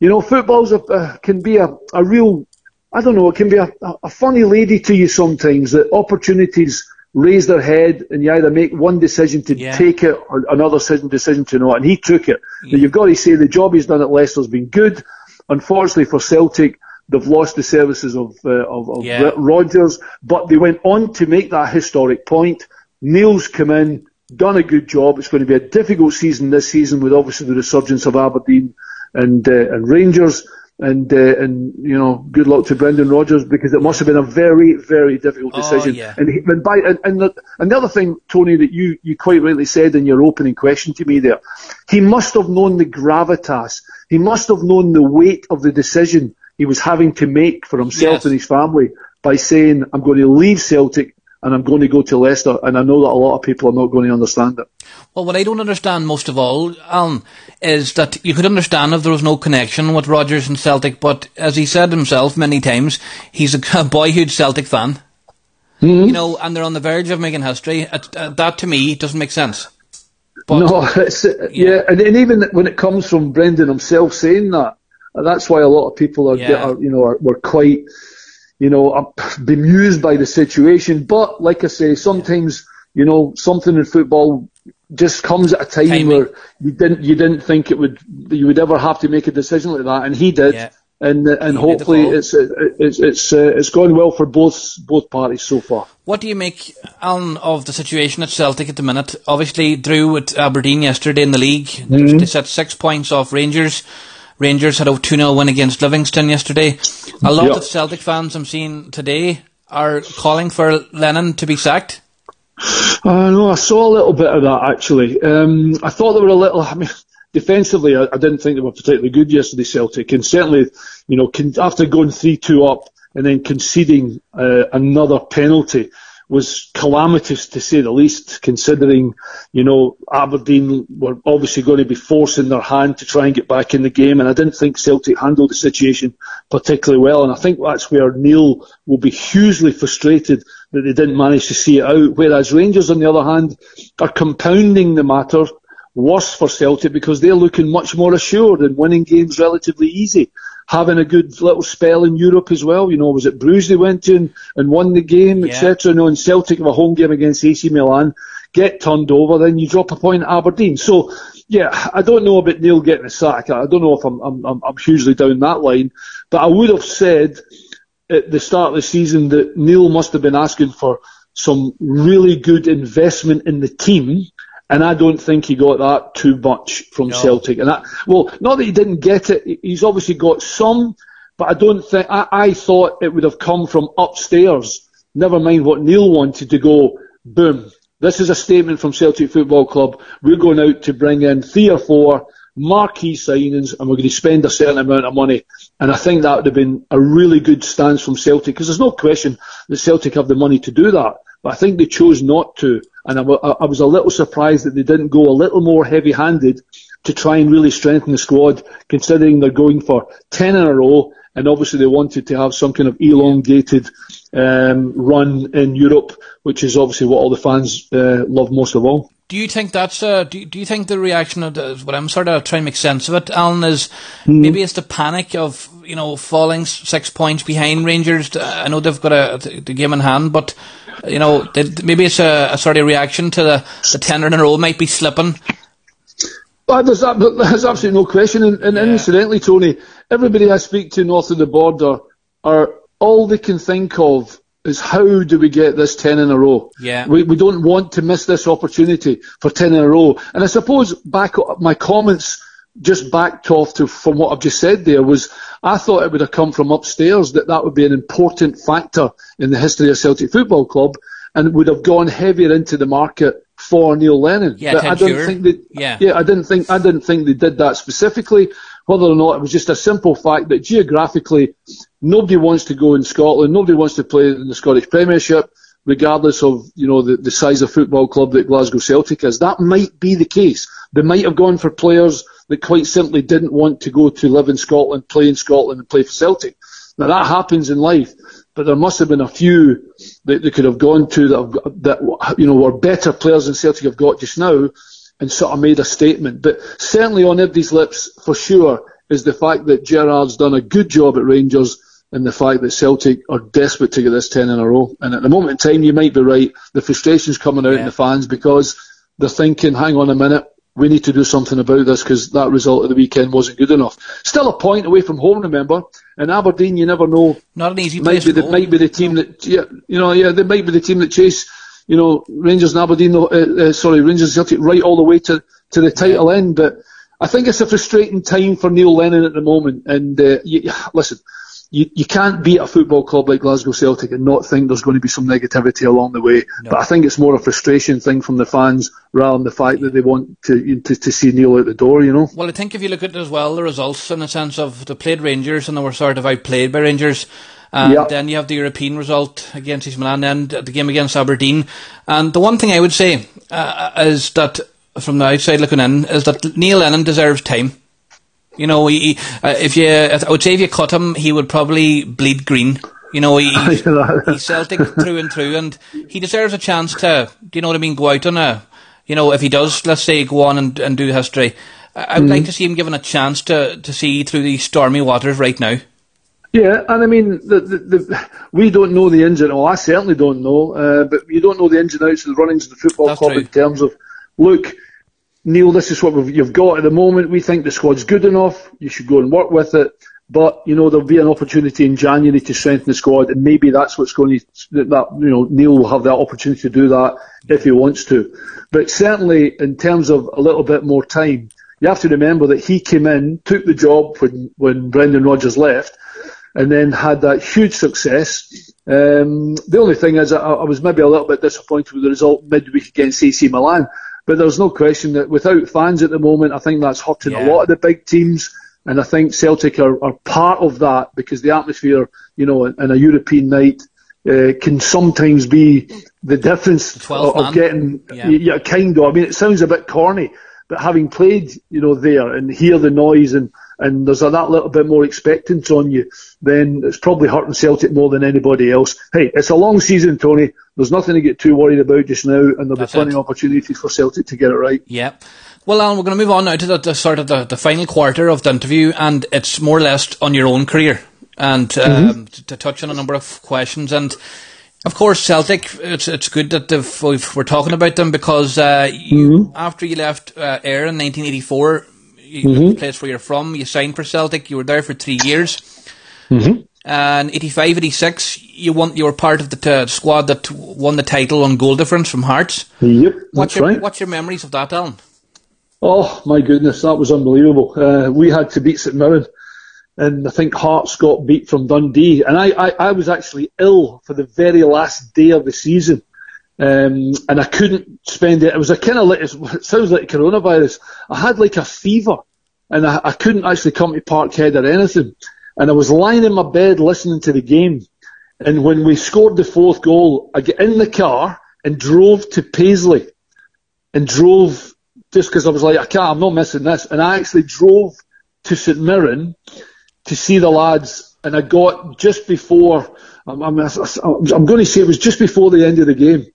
you know, football's a, uh, can be a, a real, I don't know, it can be a, a funny lady to you sometimes. That opportunities raise their head and you either make one decision to yeah. take it or another decision, decision to not. And he took it. Yeah. Now you've got to say the job he's done at Leicester's been good. Unfortunately for Celtic, They've lost the services of uh, of, of Yeah. Rodgers, but they went on to make that historic point. Neil's come in, done a good job. It's going to be a difficult season this season with obviously the resurgence of Aberdeen and uh, and Rangers. And uh, and you know, good luck to Brendan Rodgers because it must have been a very very difficult Oh, decision. yeah. And, he, and, by, and, and, the, and the other thing, Tony, that you, you quite rightly said in your opening question to me there, he must have known the gravitas. He must have known the weight of the decision he was having to make for himself Yes. and his family by saying, I'm going to leave Celtic and I'm going to go to Leicester. And I know that a lot of people are not going to understand it. Well, what I don't understand most of all, Alan, is that you could understand if there was no connection with Rodgers and Celtic, but as he said himself many times, he's a boyhood Celtic fan. You know, and they're on the verge of making history. Uh, that to me doesn't make sense. But no, it's, uh, yeah, and, and even when it comes from Brendan himself saying that, uh, that's why a lot of people are, Yeah. are you know, are, were quite, you know, bemused by the situation. But like I say, sometimes, you know, something in football just comes at a time Timing. where you didn't, you didn't think it would, you would ever have to make a decision like that, and he did. Yeah. And, uh, and He hopefully it's uh, it's it's uh, it's gone well for both both parties so far. What do you make, Alan, of the situation at Celtic at the minute? Obviously, drew at Aberdeen yesterday in the league. They set six points off Rangers. Rangers had a 2 0 win against Livingston yesterday. A lot Yeah. of Celtic fans I'm seeing today are calling for Lennon to be sacked. I know. I saw a little bit of that actually. Um, I thought they were a little. I mean, defensively, I, I didn't think they were particularly good yesterday, Celtic, and certainly, you know, con- after going three-two up and then conceding uh, another penalty was calamitous to say the least. Considering, you know, Aberdeen were obviously going to be forcing their hand to try and get back in the game, and I didn't think Celtic handled the situation particularly well. And I think that's where Neil will be hugely frustrated that they didn't manage to see it out. Whereas Rangers, on the other hand, are compounding the matter worse for Celtic because they're looking much more assured and winning games relatively easy. Having a good little spell in Europe as well. You know, was it Bruges they went to and, and won the game, Yeah. etc. You know, and Celtic have a home game against AC Milan, get turned over, then you drop a point at Aberdeen. So, yeah, I don't know about Neil getting a sack. I don't know if I'm, I'm, I'm, I'm hugely down that line, but I would have said at the start of the season that Neil must have been asking for some really good investment in the team. And I don't think he got that too much from No. Celtic. And that, well, not that he didn't get it. He's obviously got some, but I don't think, I, I thought it would have come from upstairs. Never mind what Neil wanted to go, boom. This is a statement from Celtic Football Club. We're going out to bring in three or four marquee signings and we're going to spend a certain amount of money. And I think that would have been a really good stance from Celtic because there's no question that Celtic have the money to do that. But I think they chose not to. And I, I was a little surprised that they didn't go a little more heavy handed to try and really strengthen the squad considering they're going for 10 in a row and obviously they wanted to have some kind of elongated um, run in Europe, which is obviously what all the fans uh, love most of all. Do you think that's a, do, you- do you think the reaction of the, what I'm sort of trying to make sense of it, Alan, is Hmm. maybe it's the panic of you know falling six points behind Rangers. I know they've got a, the game in hand, but you know they, maybe it's a, a sort of reaction to the the ten in a row might be slipping. Well, there's, there's absolutely no question. And, and Yeah. incidentally, Tony, everybody I speak to north of the border are all they can think of is how do we get this 10 in a row? Yeah. We, we don't want to miss this opportunity for 10 in a row. And I suppose back my comments just backed off to from what I've just said there was I thought it would have come from upstairs that that would be an important factor in the history of Celtic Football Club and would have gone heavier into the market for Neil Lennon. Yeah, But I don't think that Yeah. yeah, I didn't think I didn't think they did that specifically. Whether or not it was just a simple fact that geographically nobody wants to go in Scotland, nobody wants to play in the Scottish Premiership, regardless of you know the, the size of football club that Glasgow Celtic is. That might be the case. They might have gone for players that quite simply didn't want to go to live in Scotland, play in Scotland, and play for Celtic. Now that happens in life, but there must have been a few that they could have gone to that, that you know were better players than Celtic have got just now, and sort of made a statement. But certainly on everybody's lips, for sure, is the fact that Gerrard's done a good job at Rangers, and the fact that Celtic are desperate to get this ten in a row. And at the moment in time, you might be right. The frustration's coming out in the fans because they're thinking, hang on a minute. we need to do something about this because that result of the weekend wasn't good enough. Still a point away from home, remember. And Aberdeen, you never know. Not an easy might place be the, might be the team that yeah, you know yeah they might be the team that chase you know Rangers and Aberdeen uh, uh, sorry Rangers and Celtic right all the way to to the title end. But I think it's a frustrating time for Neil Lennon at the moment. And uh, you, listen, you, you can't beat a football club like Glasgow Celtic and not think there's going to be some negativity along the way. No. But I think it's more a frustration thing from the fans rather than the fact that they want to, to, to see Neil out the door, you know. Well, I think if you look at it as well, the results in the sense of they played Rangers and they were sort of outplayed by Rangers. And yep. then you have the European result against AC Milan and the game against Aberdeen. And the one thing I would say uh, is that from the outside looking in is that Neil Lennon deserves time. You know, he, uh, if you, I would say if you cut him, he would probably bleed green. You know, he, he's Celtic through and through, and he deserves a chance to, do you know what I mean, go out on a, you know, if he does, let's say, go on and, and do history. I would mm. like to see him given a chance to, to see through these stormy waters right now. Yeah, and I mean, the, the, the, we don't know the ins and outs. I certainly don't know, uh, but you don't know the ins and outs of the runnings of the football That's club true. in terms of, look, Neil, this is what you've got at the moment. We think the squad's good enough. You should go and work with it. But you know there'll be an opportunity in January to strengthen the squad, and maybe that's what's going to that you know Neil will have that opportunity to do that if he wants to. But certainly in terms of a little bit more time, you have to remember that he came in, took the job when when Brendan Rodgers left, and then had that huge success. Um, the only thing is, I, I was maybe a little bit disappointed with the result midweek against AC Milan but there's no question that without fans at the moment, I think that's hurting yeah. a lot of the big teams. And I think Celtic are, are part of that because the atmosphere, you know, in, a European night uh, can sometimes be the difference of, of, getting, yeah. yeah, kind of. I mean, it sounds a bit corny, but having played, you know, there and hear the noise and and there's a, that little bit more expectance on you, then it's probably hurting Celtic more than anybody else. Hey, it's a long season, Tony. There's nothing to get too worried about just now, and there'll That's be plenty it. of opportunities for Celtic to get it right. Yeah. Well, Alan, we're going to move on now to the, the sort of the, the final quarter of the interview, and it's more or less on your own career, and mm-hmm. um, to, to touch on a number of questions and. Of course, Celtic. It's it's good that we're talking about them because uh, you, mm-hmm. after you left uh, Ayr in 1984, mm-hmm. the place where you're from. You signed for Celtic. You were there for three years. Mm-hmm. And 85, 86, you won. You were part of the t- squad that won the title on goal difference from Hearts. Yep, what's that's your, right. What's your memories of that, Alan? Oh my goodness, that was unbelievable. Uh, we had to beat St Mirren, and I think Hearts got beat from Dundee, and I, I, I was actually ill for the very last day of the season. Um, and I couldn't spend it. It was a kind of like, it sounds like coronavirus. I had like a fever and I, I couldn't actually come to Parkhead or anything. And I was lying in my bed listening to the game. And when we scored the fourth goal, I get in the car and drove to Paisley and drove just because I was like, I can't, I'm not missing this. And I actually drove to St Mirren to see the lads. And I got just before I'm, I'm, I'm going to say it was just before the end of the game.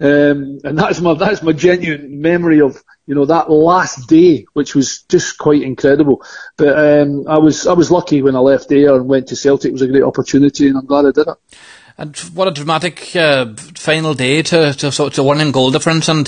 Um, and that's my that's my genuine memory of you know that last day, which was just quite incredible. But um, I was I was lucky when I left there and went to Celtic. It was a great opportunity, and I'm glad I did it. And what a dramatic uh, final day to to, to, to one in goal difference, and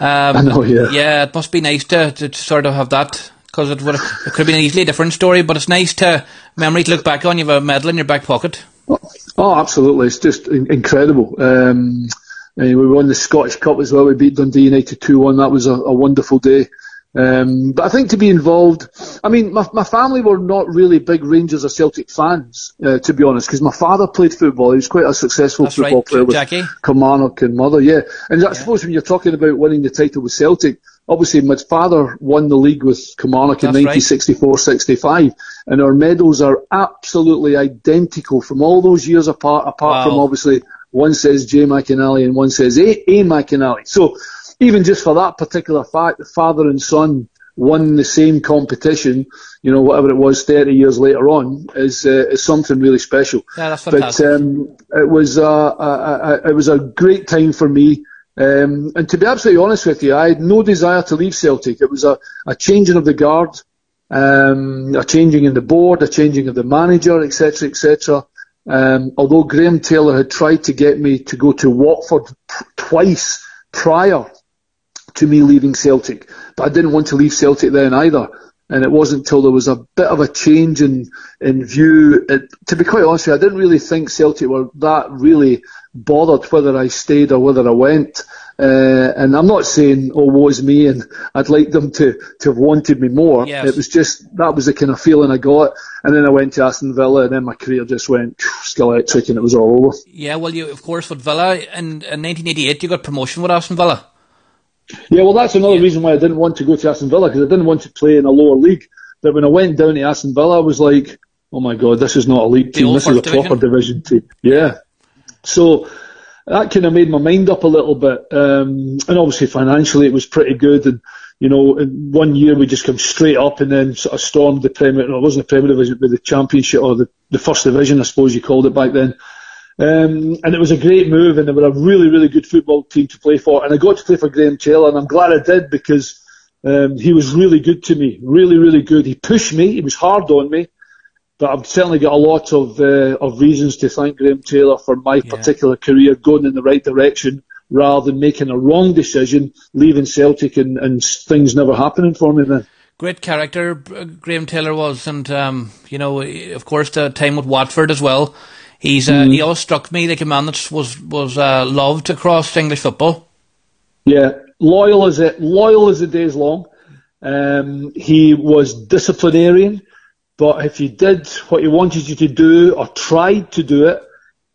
um, I know, yeah, yeah, it must be nice to, to sort of have that because it would it could have been an easily different story, but it's nice to memory to look back on. You have a medal in your back pocket. Oh, absolutely! It's just incredible. Um, we won the Scottish Cup as well. We beat Dundee United two one. That was a, a wonderful day. Um, but I think to be involved, I mean, my, my family were not really big Rangers or Celtic fans, uh, to be honest, because my father played football. He was quite a successful That's football right, player with Jackie. Kilmarnock and mother, yeah. And I yeah. suppose when you're talking about winning the title with Celtic, obviously my father won the league with Kilmarnock in 1964-65 right. and our medals are absolutely identical from all those years apart apart wow. from obviously one says J McInally and one says A, a McInally so even just for that particular fact the father and son won the same competition you know whatever it was 30 years later on is uh, is something really special yeah, that's fantastic. but um, it was uh, a, a, a, it was a great time for me um, and to be absolutely honest with you, I had no desire to leave Celtic. It was a, a changing of the guard, um, a changing in the board, a changing of the manager, etc., etc. Um, although Graham Taylor had tried to get me to go to Watford p- twice prior to me leaving Celtic. But I didn't want to leave Celtic then either. And it wasn't until there was a bit of a change in, in view. It, to be quite honest with you, I didn't really think Celtic were that really bothered whether I stayed or whether I went. Uh, and I'm not saying, oh, woe's me, and I'd like them to, to have wanted me more. Yes. It was just, that was the kind of feeling I got. And then I went to Aston Villa, and then my career just went electric, and it was all over. Yeah, well, you, of course, with Villa, in, in 1988, you got promotion with Aston Villa. Yeah, well, that's another yeah. reason why I didn't want to go to Aston Villa because I didn't want to play in a lower league. But when I went down to Aston Villa, I was like, oh my god, this is not a league team. This is a proper division team. Yeah. So that kind of made my mind up a little bit. Um, and obviously financially it was pretty good. And, you know, in one year we just come straight up and then sort of stormed the Premier, no, it wasn't the Premier Division, but the Championship or the, the First Division, I suppose you called it back then. Um, and it was a great move, and they were a really, really good football team to play for. And I got to play for Graham Taylor, and I'm glad I did because um, he was really good to me, really, really good. He pushed me, he was hard on me, but I've certainly got a lot of uh, of reasons to thank Graham Taylor for my yeah. particular career going in the right direction rather than making a wrong decision, leaving Celtic and, and things never happening for me then great character Graham Taylor was, and um, you know, of course, the time with Watford as well. He's uh, mm. he always struck me like a man that was was uh, loved across English football. Yeah, loyal as it loyal as the days long. Um, he was disciplinarian, but if you did what he wanted you to do or tried to do it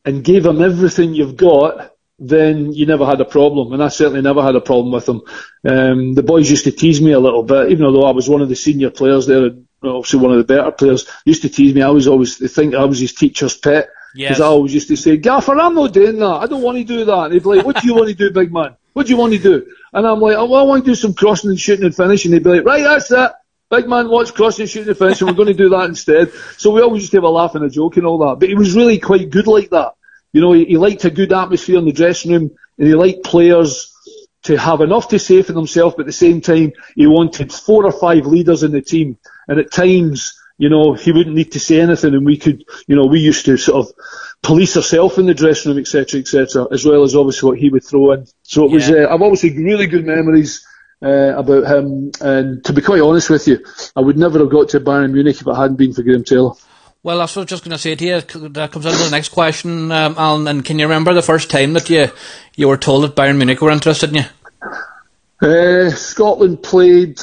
and gave him everything you've got, then you never had a problem. And I certainly never had a problem with him. Um, the boys used to tease me a little bit, even though I was one of the senior players there, and obviously one of the better players. Used to tease me. I was always they think I was his teacher's pet. Because yes. I always used to say, Gaffer, I'm not doing that. I don't want to do that. And he'd be like, what do you want to do, big man? What do you want to do? And I'm like, oh, well, I want to do some crossing and shooting and finishing. And he'd be like, right, that's it. Big man wants crossing and shooting and finishing. We're going to do that instead. So we always used to have a laugh and a joke and all that. But he was really quite good like that. You know, he, he liked a good atmosphere in the dressing room and he liked players to have enough to say for themselves, but at the same time, he wanted four or five leaders in the team. And at times, you know, he wouldn't need to say anything and we could, you know, we used to sort of police herself in the dressing room, etc., etc., as well as obviously what he would throw in. So it was. Uh, I've obviously really good memories uh, about him. And to be quite honest with you, I would never have got to Bayern Munich if it hadn't been for Graham Taylor. Well, that's what I was just going to say to you. That comes into the next question, um, Alan. And can you remember the first time that you you were told that Bayern Munich were interested in you? Uh, Scotland played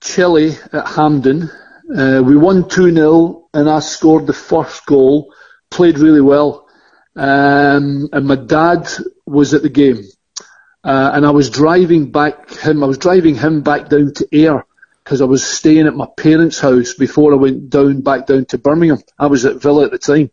Chile at Hampden. Uh, we won 2 0, and I scored the first goal played really well. Um, and my dad was at the game. Uh, and I was driving back him, I was driving him back down to Ayr because I was staying at my parents' house before I went down, back down to Birmingham. I was at Villa at the time.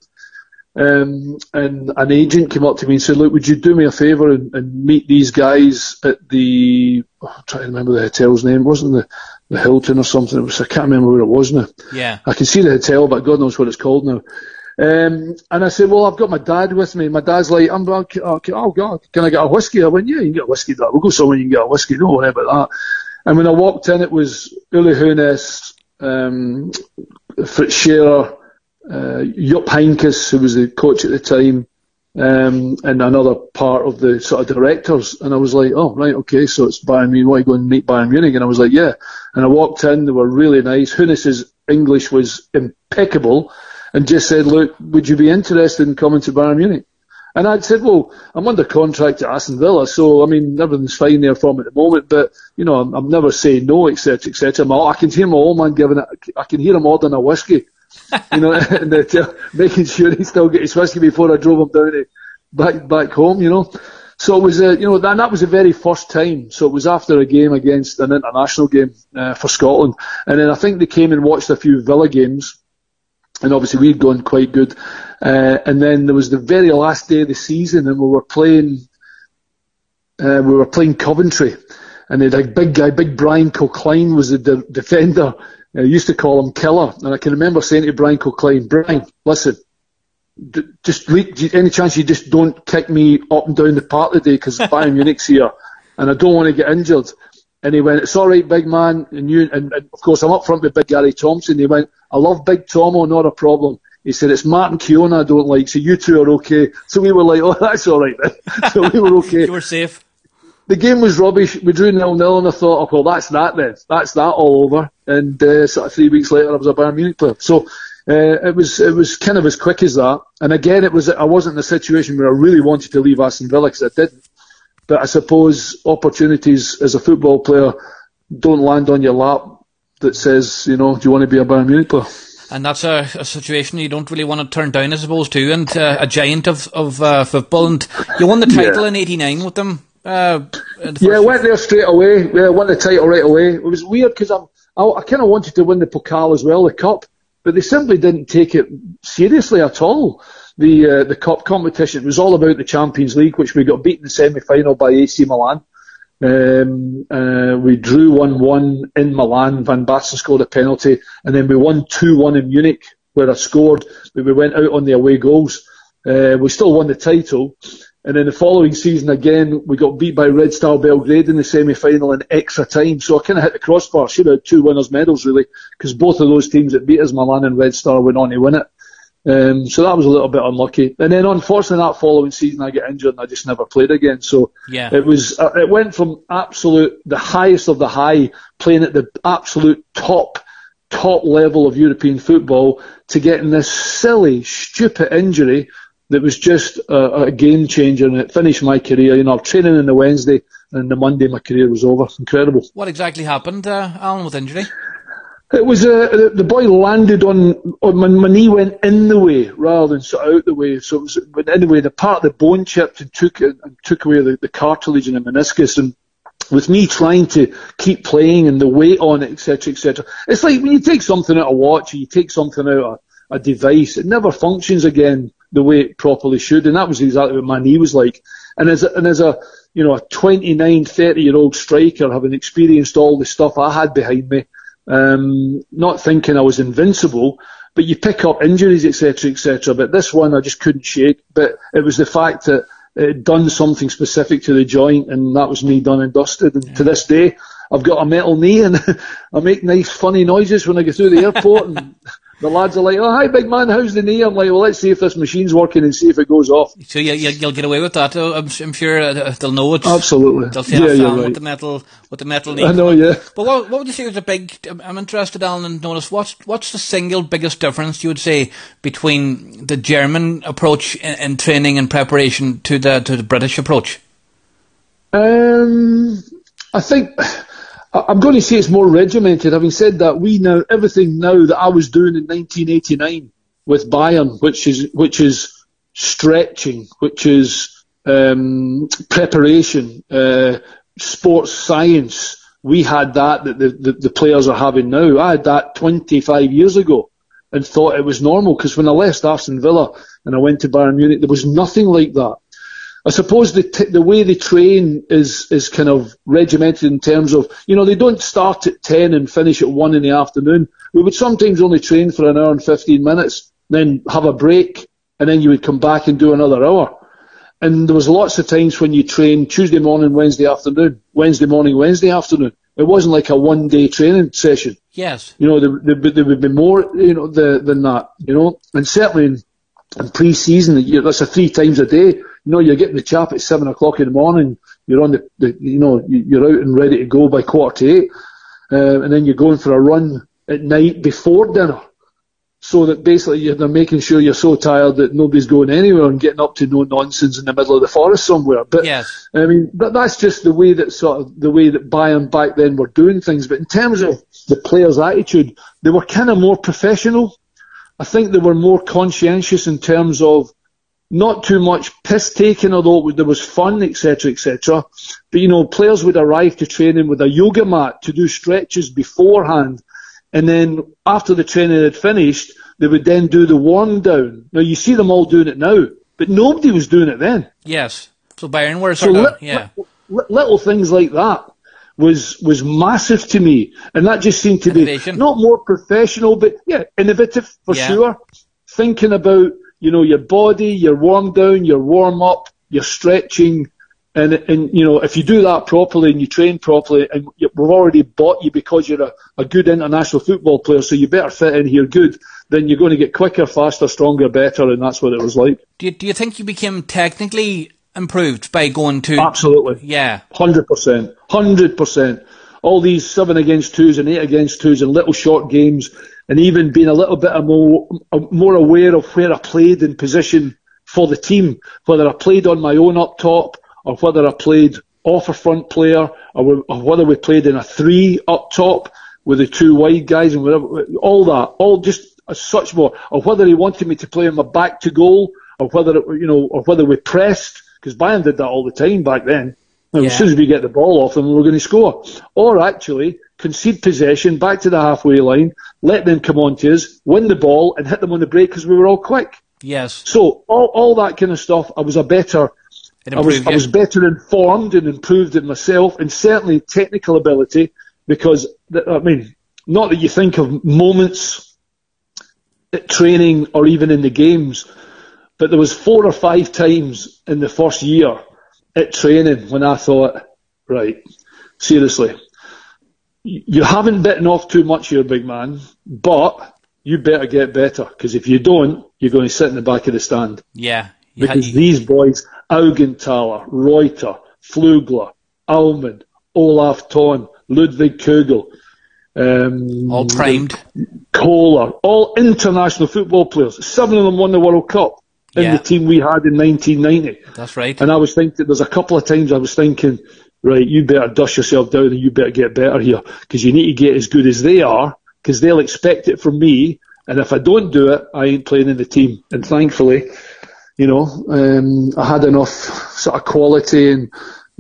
Um, and an agent came up to me and said, look, would you do me a favour and, and meet these guys at the, oh, I'm trying to remember the hotel's name, it wasn't the, the Hilton or something, it was, I can't remember where it was now. Yeah. I can see the hotel, but God knows what it's called now. Um, and I said, well, I've got my dad with me. My dad's like, I'm, okay, oh God, can I get a whiskey? I went, yeah, you can get a whiskey. We'll go somewhere you can get a whiskey. Don't worry about that. And when I walked in, it was Uli Hoeneß, um, Fritz Scherer, uh, Jupp Heynckes, who was the coach at the time, um, and another part of the sort of directors. And I was like, oh, right, okay, so it's Bayern Munich. Why go and meet Bayern Munich? And I was like, yeah. And I walked in, they were really nice. Hoeneß's English was impeccable and just said, look, would you be interested in coming to Bayern Munich? And I'd said, well, I'm under contract at Aston Villa, so I mean everything's fine there for me at the moment. But you know, I'm, I'm never saying no, etc., etc. I can hear my old man giving it. I can hear him ordering a whiskey, you know, and making sure he still gets his whiskey before I drove him down to back back home, you know. So it was, uh, you know, that, that was the very first time. So it was after a game against an international game uh, for Scotland, and then I think they came and watched a few Villa games and obviously we'd gone quite good. Uh, and then there was the very last day of the season, and we were playing. Uh, we were playing Coventry, and they had a big guy, big Brian Kilcline was the de- defender. I used to call him Killer, and I can remember saying to Brian Kilcline, "Brian, listen, just any chance you just don't kick me up and down the park today because Bayern Munich's here, and I don't want to get injured." And he went, "It's all right, big man." And you, and, and of course, I'm up front with Big Gary Thompson. He went, "I love Big Tomo, not a problem." He said, "It's Martin Keown I don't like, so you two are okay." So we were like, "Oh, that's all right then." so we were okay. you were safe. the game was rubbish. We drew nil nil, and I thought, oh, well, that's that then. That's that all over. And uh, sort of three weeks later, I was a Bayern Munich player. So uh, it was it was kind of as quick as that. And again, it was I wasn't in a situation where I really wanted to leave Aston Villa because I didn't. But I suppose opportunities as a football player don't land on your lap that says, you know, do you want to be a Bayern Munich player? And that's a, a situation you don't really want to turn down, I suppose, too. And uh, a giant of of uh, football, and you won the title yeah. in '89 with them. Uh, the yeah, I went there straight away. Yeah, won the title right away. It was weird because I, I kind of wanted to win the Pokal as well, the cup, but they simply didn't take it seriously at all. The uh, the cup competition it was all about the Champions League, which we got beaten in the semi final by AC Milan. Um, uh, we drew 1-1 in Milan. Van Basten scored a penalty, and then we won 2-1 in Munich, where I scored, but we went out on the away goals. Uh, we still won the title, and then the following season again, we got beat by Red Star Belgrade in the semi-final in extra time. So I kind of hit the crossbar. Should have had two winners' medals really, because both of those teams that beat us, Milan and Red Star, went on to win it. Um, so that was a little bit unlucky. And then unfortunately that following season I get injured and I just never played again. So yeah. it was, uh, it went from absolute, the highest of the high, playing at the absolute top, top level of European football to getting this silly, stupid injury that was just a, a game changer and it finished my career. You know, I'm training on the Wednesday and the Monday my career was over. Incredible. What exactly happened, uh, Alan, with injury? It was uh, the boy landed on, on my, my, knee went in the way rather than sort of out the way. So it was went in the part of the bone chipped and took and took away the, the cartilage and the meniscus. And with me trying to keep playing and the weight on it, etc., etc. It's like when you take something out of a watch, or you take something out of a device, it never functions again the way it properly should. And that was exactly what my knee was like. And as a, and as a you know a 29, 30 year old striker, having experienced all the stuff I had behind me um, not thinking I was invincible, but you pick up injuries, etc., etc. But this one I just couldn't shake. But it was the fact that it had done something specific to the joint, and that was me done and dusted. And yeah. to this day, I've got a metal knee, and I make nice, funny noises when I go through the airport. and the lads are like, "Oh, hi, big man, how's the knee?" I'm like, "Well, let's see if this machine's working and see if it goes off." So you, you, will get away with that. I'm, I'm sure uh, they'll know it. Absolutely. They'll say, yeah, right. with the metal, with the metal knee. I know, yeah. But what, what would you say was a big? I'm interested, Alan, and notice what's what's the single biggest difference you would say between the German approach in, in training and preparation to the to the British approach? Um, I think I'm going to say it's more regimented. Having said that, we know everything now that I was doing in 1989 with Bayern, which is which is stretching, which is um, preparation, uh, sports science. We had that that the, the, the players are having now. I had that 25 years ago and thought it was normal because when I left Aston Villa and I went to Bayern Munich, there was nothing like that. I suppose the t- the way they train is is kind of regimented in terms of you know they don't start at ten and finish at one in the afternoon. We would sometimes only train for an hour and fifteen minutes, then have a break, and then you would come back and do another hour. And there was lots of times when you trained Tuesday morning, Wednesday afternoon, Wednesday morning, Wednesday afternoon. It wasn't like a one day training session. Yes. You know, there, there, there would be more, you know, the, than that, you know, and certainly in, in pre-season, that's a three times a day you know, you're getting the chap at seven o'clock in the morning. You're on the, the you know, you're out and ready to go by quarter to eight, uh, and then you're going for a run at night before dinner. So that basically you're, they're making sure you're so tired that nobody's going anywhere and getting up to no nonsense in the middle of the forest somewhere. But yes. I mean, but that's just the way that sort of the way that Bayern back then were doing things. But in terms of the players' attitude, they were kind of more professional. I think they were more conscientious in terms of not too much piss taking, although there was fun, etc., etc. But you know, players would arrive to training with a yoga mat to do stretches beforehand, and then after the training had finished, they would then do the warm down. Now you see them all doing it now, but nobody was doing it then. Yes. So Bayern were so li- yeah. Li- little things like that was was massive to me, and that just seemed to Innovation. be not more professional, but yeah, innovative for Yeah. sure. Thinking about you know your body, your warm down, your warm up, your stretching, and and you know if you do that properly and you train properly, and we've already bought you because you're a, a good international football player, so you better fit in here good. Then you're going to get quicker, faster, stronger, better, and that's what it was like. Do you, do you think you became technically improved by going to Absolutely. Yeah. Hundred percent. Hundred percent. All these seven against twos and eight against twos and little short games, and even being a little bit more more aware of where I played in position for the team, whether I played on my own up top or whether I played off a front player or, or whether we played in a three up top with the two wide guys and whatever, all that, all just as such more, or whether he wanted me to play on my back to goal or whether it, you know, or whether we pressed because Bayern did that all the time back then. Yeah. As soon as we get the ball off them, we're going to score. Or actually, concede possession back to the halfway line, let them come on to us, win the ball, and hit them on the break because we were all quick. Yes. So all, all that kind of stuff, I was a better, improved, I was, I was better informed and improved in myself, and certainly technical ability. Because I mean, not that you think of moments at training or even in the games, but there was four or five times in the first year at training when I thought, right, seriously, you haven't bitten off too much here, big man, but you better get better because if you don't, you're going to sit in the back of the stand. Yeah. Because these boys, Augenthaler, Reuter, Pflügler, Aumann, Olaf Thon, Ludwig Kögl, um, all primed, Kohler, all international football players. Seven of them won the World Cup in yeah. the team we had in 1990. That's right. And I was thinking, there's a couple of times I was thinking, right, you better dust yourself down and you better get better here because you need to get as good as they are because they'll expect it from me. And if I don't do it, I ain't playing in the team. And thankfully, you know, um, I had enough sort of quality and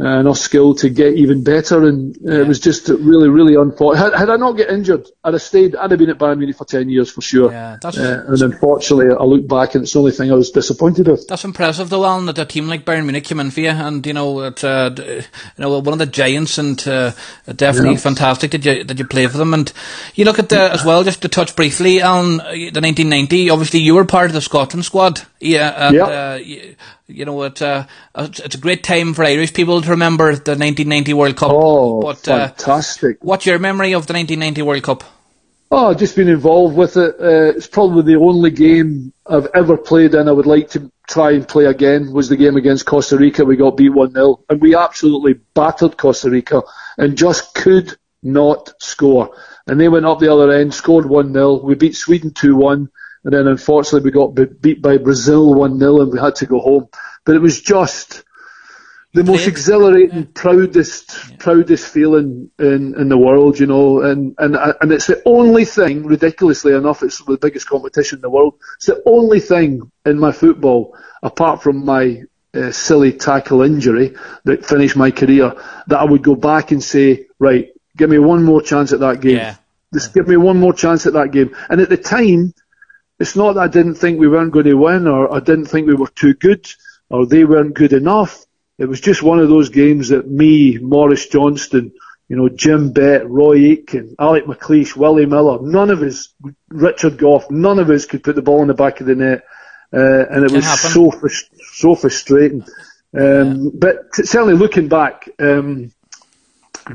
enough skill to get even better, and uh, yeah. it was just really, really unfortunate. Had, had, I not get injured, I'd have stayed. I'd have been at Bayern Munich for ten years for sure. Yeah, that's, uh, and unfortunately, I look back and it's the only thing I was disappointed with. That's impressive, though, Alan, that a team like Bayern Munich came in for you, and you know, it, uh, you know, one of the giants, and uh, definitely yeah. fantastic that you that you play for them. And you look at the as well, just to touch briefly, Alan, the 1990. Obviously, you were part of the Scotland squad. Yeah, and, yeah. You, you know, it, uh, it's a great time for Irish people to remember the 1990 World Cup. Oh, but, fantastic! Uh, what's your memory of the 1990 World Cup? Oh, I've just been involved with it. Uh, it's probably the only game I've ever played in. I would like to try and play again. Was the game against Costa Rica? We got beat one 0 and we absolutely battered Costa Rica and just could not score. And they went up the other end, scored one 0 We beat Sweden two one and then unfortunately we got beat by Brazil 1-0 and we had to go home. But it was just the most exhilarating, yeah. proudest, yeah. proudest feeling in, in the world, you know, and, and, and it's the only thing, ridiculously enough, it's the biggest competition in the world. It's the only thing in my football, apart from my uh, silly tackle injury that finished my career, that I would go back and say, right, give me one more chance at that game. Yeah. Just give me one more chance at that game. And at the time, it's not that I didn't think we weren't going to win or I didn't think we were too good or they weren't good enough. It was just one of those games that me, Maurice Johnston, you know, Jim Bett, Roy Aitken, Alec McLeish, Willie Miller, none of us, Richard Gough, none of us could put the ball in the back of the net. Uh, and it was so, so frustrating. Um, yeah. But t- certainly looking back, um,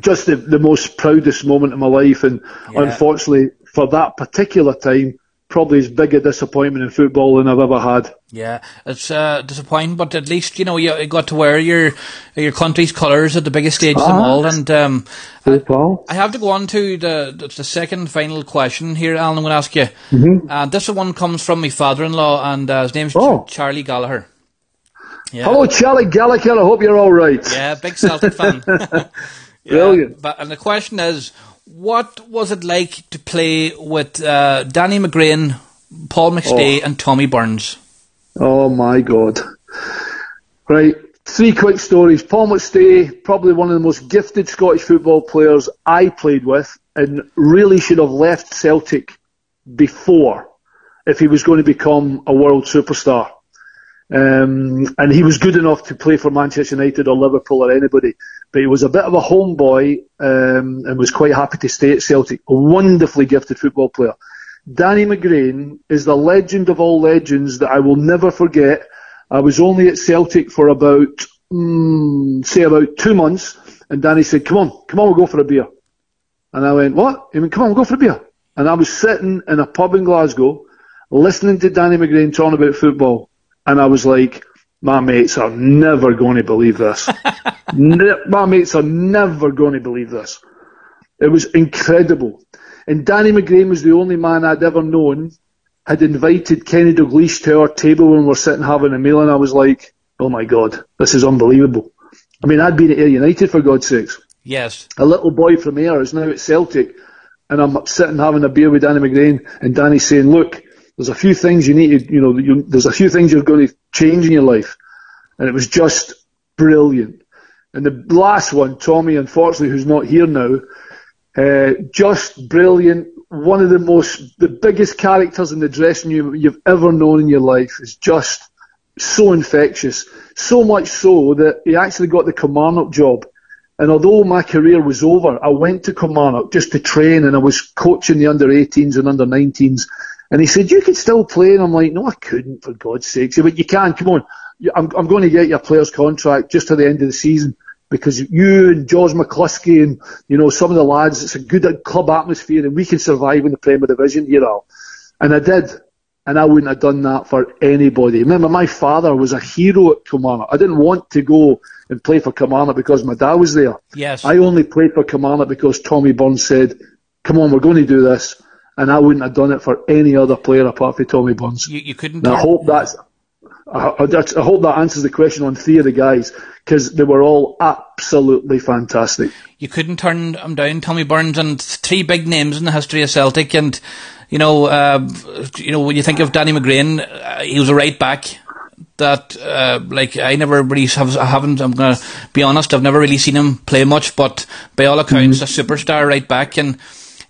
just the, the most proudest moment of my life. And yeah. unfortunately, for that particular time, probably as big a disappointment in football than I've ever had. Yeah, it's uh, disappointing, but at least you know you got to wear your your country's colours at the biggest stage of them ah. all. And um, I, I, have to go on to the the second final question here, Alan. I'm going to ask you. Mm-hmm. Uh, this one comes from my father-in-law, and uh, his name's oh. Ch- Charlie Gallagher. Yeah. Hello, Charlie Gallagher. I hope you're all right. Yeah, big Celtic fan. yeah, Brilliant. But and the question is what was it like to play with uh, Danny McGrain, Paul McStay, oh. and Tommy Burns? Oh my God! Right, three quick stories. Paul McStay, probably one of the most gifted Scottish football players I played with, and really should have left Celtic before if he was going to become a world superstar. Um, and he was good enough to play for Manchester United or Liverpool or anybody, but he was a bit of a homeboy um, and was quite happy to stay at Celtic. A wonderfully gifted football player. Danny McGrain is the legend of all legends that I will never forget. I was only at Celtic for about, mm, say about two months, and Danny said, come on, come on, we'll go for a beer. And I went, what? He went, come on, we'll go for a beer. And I was sitting in a pub in Glasgow, listening to Danny McGrain talking about football and I was like, my mates are never going to believe this. ne- my mates are never going to believe this. It was incredible. And Danny McGrain was the only man I'd ever known had invited Kenny Dalglish to our table when we were sitting having a meal, and I was like, oh my God, this is unbelievable. I mean, I'd been at Ayr United for God's sakes. Yes. A little boy from Ayr is now at Celtic, and I'm sitting having a beer with Danny McGrain, and Danny's saying, look, there's a few things you need to, you know, you, there's a few things you're going to change in your life. And it was just brilliant. And the last one, Tommy, unfortunately, who's not here now, uh, just brilliant. One of the most, the biggest characters in the dressing room you've ever known in your life is just so infectious. So much so that he actually got the Kilmarnock job. And although my career was over, I went to Kilmarnock just to train and I was coaching the under 18s and under 19s. And he said, you could still play. And I'm like, no, I couldn't, for God's sake. He said, but you can, come on. I'm, I'm going to get your player's contract just to the end of the season because you and George McCluskey and, you know, some of the lads, it's a good uh, club atmosphere and we can survive in the Premier Division here, Al. And I did. And I wouldn't have done that for anybody. Remember, my father was a hero at Kilmarnock. I didn't want to go and play for Kilmarnock because my dad was there. Yes. I only played for Kilmarnock because Tommy Burns said, come on, we're going to do this. And I wouldn't have done it for any other player apart from Tommy Burns. You, you couldn't. I hope that's, I, I, I hope that answers the question on three of the guys because they were all absolutely fantastic. You couldn't turn them down, Tommy Burns, and three big names in the history of Celtic. And you know, uh, you know, when you think of Danny McGrain, uh, he was a right back. That uh, like I never really have, I haven't. I'm gonna be honest. I've never really seen him play much, but by all accounts, mm-hmm. a superstar right back and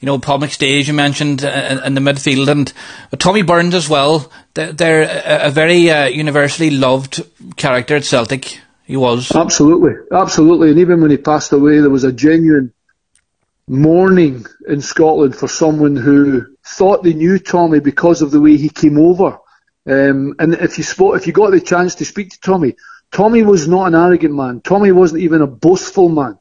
you know, Paul McStay, you mentioned, uh, in the midfield, and Tommy Burns as well. They're, a, a very uh, universally loved character at Celtic. He was. Absolutely, absolutely. And even when he passed away, there was a genuine mourning in Scotland for someone who thought they knew Tommy because of the way he came over. Um, and if you spoke, if you got the chance to speak to Tommy, Tommy was not an arrogant man. Tommy wasn't even a boastful man.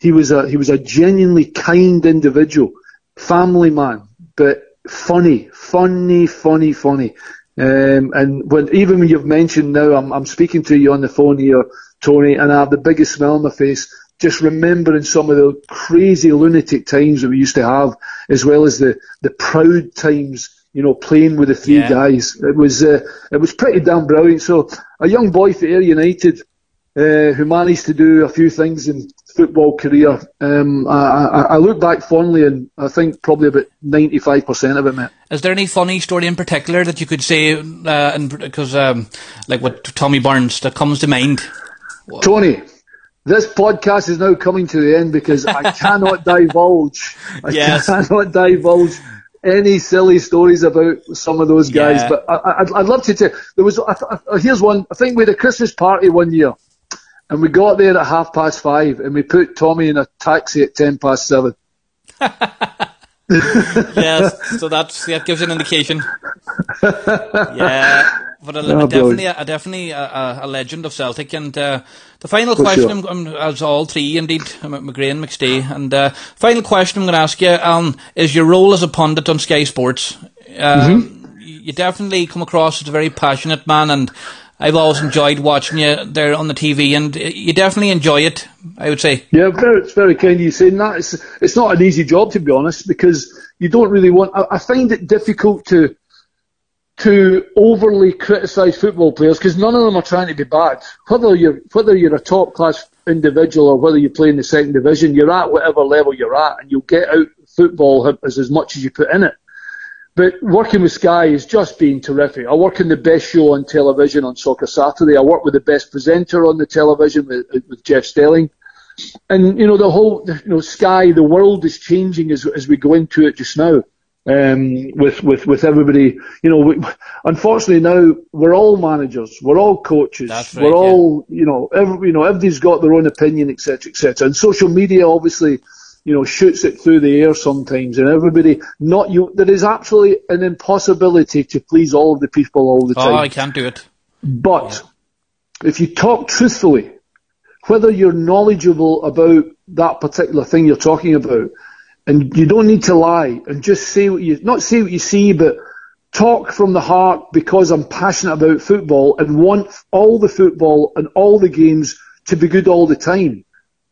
He was a he was a genuinely kind individual family man, but funny, funny, funny, funny. Um, and when even when you've mentioned now, I'm, I'm speaking to you on the phone here, Tony, and I have the biggest smile on my face just remembering some of the crazy lunatic times that we used to have, as well as the the proud times. You know, playing with the three yeah. guys, it was uh, it was pretty damn brilliant. So, a young boy for Ayr United, uh, who managed to do a few things in football career. Um, I, I, look back fondly, and I think probably about ninety-five percent of it, mate. Is there any funny story in particular that you could say, uh, because um, like what Tommy Burns that comes to mind? Tony, this podcast is now coming to the end because I cannot divulge. I yes. cannot divulge any silly stories about some of those guys. Yeah. But I, would love to tell. There was. I, I, here's one. I think we had a Christmas party one year and we got there at half past five, and we put Tommy in a taxi at ten past seven. yes, so that's that gives you an indication. yeah, but a, oh, a definitely, a, definitely a, a, legend of Celtic. And uh, the final For question, sure. I'm, as all three indeed, McGrain, McStay, and uh, final question I'm going to ask you, Alan, is your role as a pundit on Sky Sports. Um, mm-hmm. You definitely come across as a very passionate man, and I've always enjoyed watching you there on the TV, and you definitely enjoy it. I would say. Yeah, very, it's very kind of you saying that. It's it's not an easy job to be honest, because you don't really want. I, I find it difficult to to overly criticise football players because none of them are trying to be bad. Whether you're whether you're a top class individual or whether you play in the second division, you're at whatever level you're at, and you'll get out football as as much as you put in it. But working with Sky has just been terrific. I work in the best show on television on Soccer Saturday. I work with the best presenter on the television with, with Jeff Stelling. And, you know, the whole, you know, Sky, the world is changing as, as we go into it just now. Um, with, with, with everybody, you know, we, unfortunately now we're all managers, we're all coaches, right, we're all, you know, every, you know, everybody's got their own opinion, etc., etc. And social media obviously you know, shoots it through the air sometimes, and everybody, not you, there is absolutely an impossibility to please all of the people all the oh, time. Oh, I can't do it. But yeah. if you talk truthfully, whether you're knowledgeable about that particular thing you're talking about, and you don't need to lie, and just say what you, not say what you see, but talk from the heart because I'm passionate about football and want all the football and all the games to be good all the time,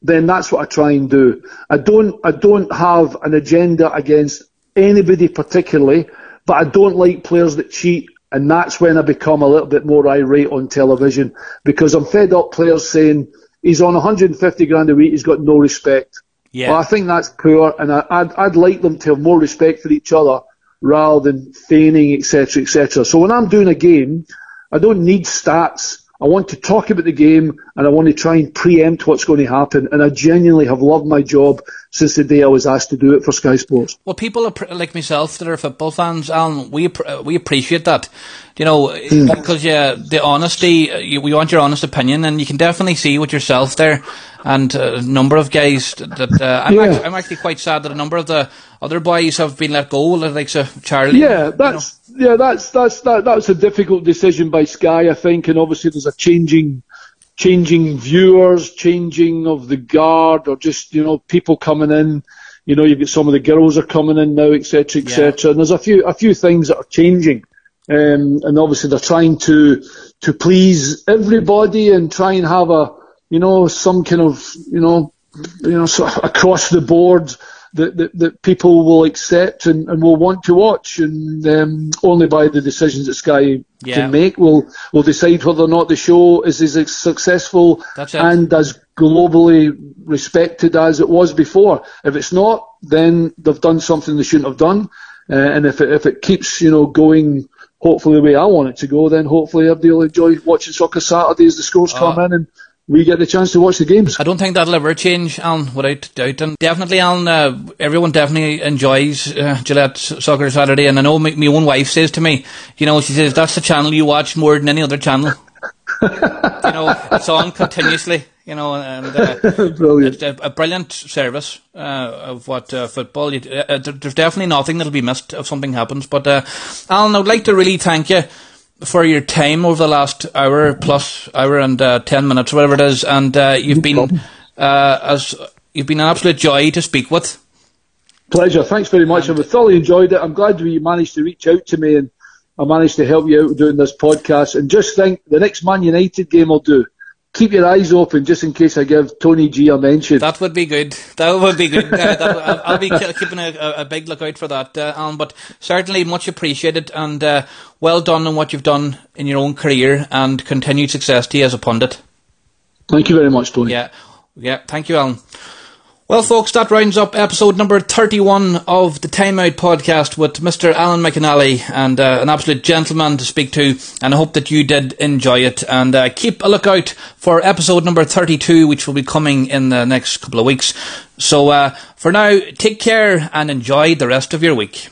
then that's what I try and do. I don't, I don't have an agenda against anybody particularly, but I don't like players that cheat. And that's when I become a little bit more irate on television because I'm fed up players saying he's on 150 grand a week, he's got no respect. Yeah. Well, I think that's poor, and I, would I'd like them to have more respect for each other rather than feigning, etc., etc. So when I'm doing a game, I don't need stats. I want to talk about the game and I want to try and preempt what's going to happen. And I genuinely have loved my job since the day I was asked to do it for Sky Sports. Well, people like myself that are football fans, Alan, we we appreciate that. You know, mm. because yeah, the honesty, you, we want your honest opinion, and you can definitely see with yourself there, and a number of guys that uh, I'm, yeah. actually, I'm actually quite sad that a number of the other boys have been let go, like so Charlie. Yeah, that's you know. yeah, that's that's that that's a difficult decision by Sky, I think, and obviously there's a changing changing viewers, changing of the guard, or just you know people coming in. You know, you've got some of the girls are coming in now, etc., etc. Yeah. And there's a few a few things that are changing, um, and obviously they're trying to to please everybody and try and have a you know some kind of you know you know sort of across the board that, that, that people will accept and, and will want to watch, and um, only by the decisions that Sky yeah. can make will will decide whether or not the show is as successful and as globally respected as it was before. If it's not, then they've done something they shouldn't have done, uh, and if it, if it keeps you know going. Hopefully, the way I want it to go, then hopefully everybody will enjoy watching soccer Saturday as the scores come in and we get the chance to watch the games. I don't think that'll ever change, Alan, without doubt. And definitely, Alan, uh, everyone definitely enjoys uh, Gillette Soccer Saturday. And I know my, my, own wife says to me, you know, she says, that's the channel you watch more than any other channel. you know, it's on continuously. You know, and uh, it's a, a, brilliant service uh, of what uh, football. You, uh, there's definitely nothing that'll be missed if something happens. But Alan, I'd like to really thank you for your time over the last hour plus hour and uh, ten minutes, whatever it is, and uh, you've been uh, as you've been an absolute joy to speak with. Pleasure. Thanks very much. I've thoroughly enjoyed it. I'm glad you managed to reach out to me and I managed to help you out doing this podcast. And just think, the next Man United game I'll do keep your eyes open just in case I give Tony G a mention. That would be good. That would be good. Uh, that, I'll, I'll, be keeping a, a, big lookout for that, uh, Alan. But certainly much appreciated and uh, well done on what you've done in your own career and continued success to you as a pundit. Thank you very much, Tony. Yeah, yeah. Thank you, Alan. Well, folks, that rounds up episode number 31 of the Time Out podcast with Mr. Alan McInally and uh, an absolute gentleman to speak to. And I hope that you did enjoy it. And uh, keep a lookout for episode number 32, which will be coming in the next couple of weeks. So uh, for now, take care and enjoy the rest of your week.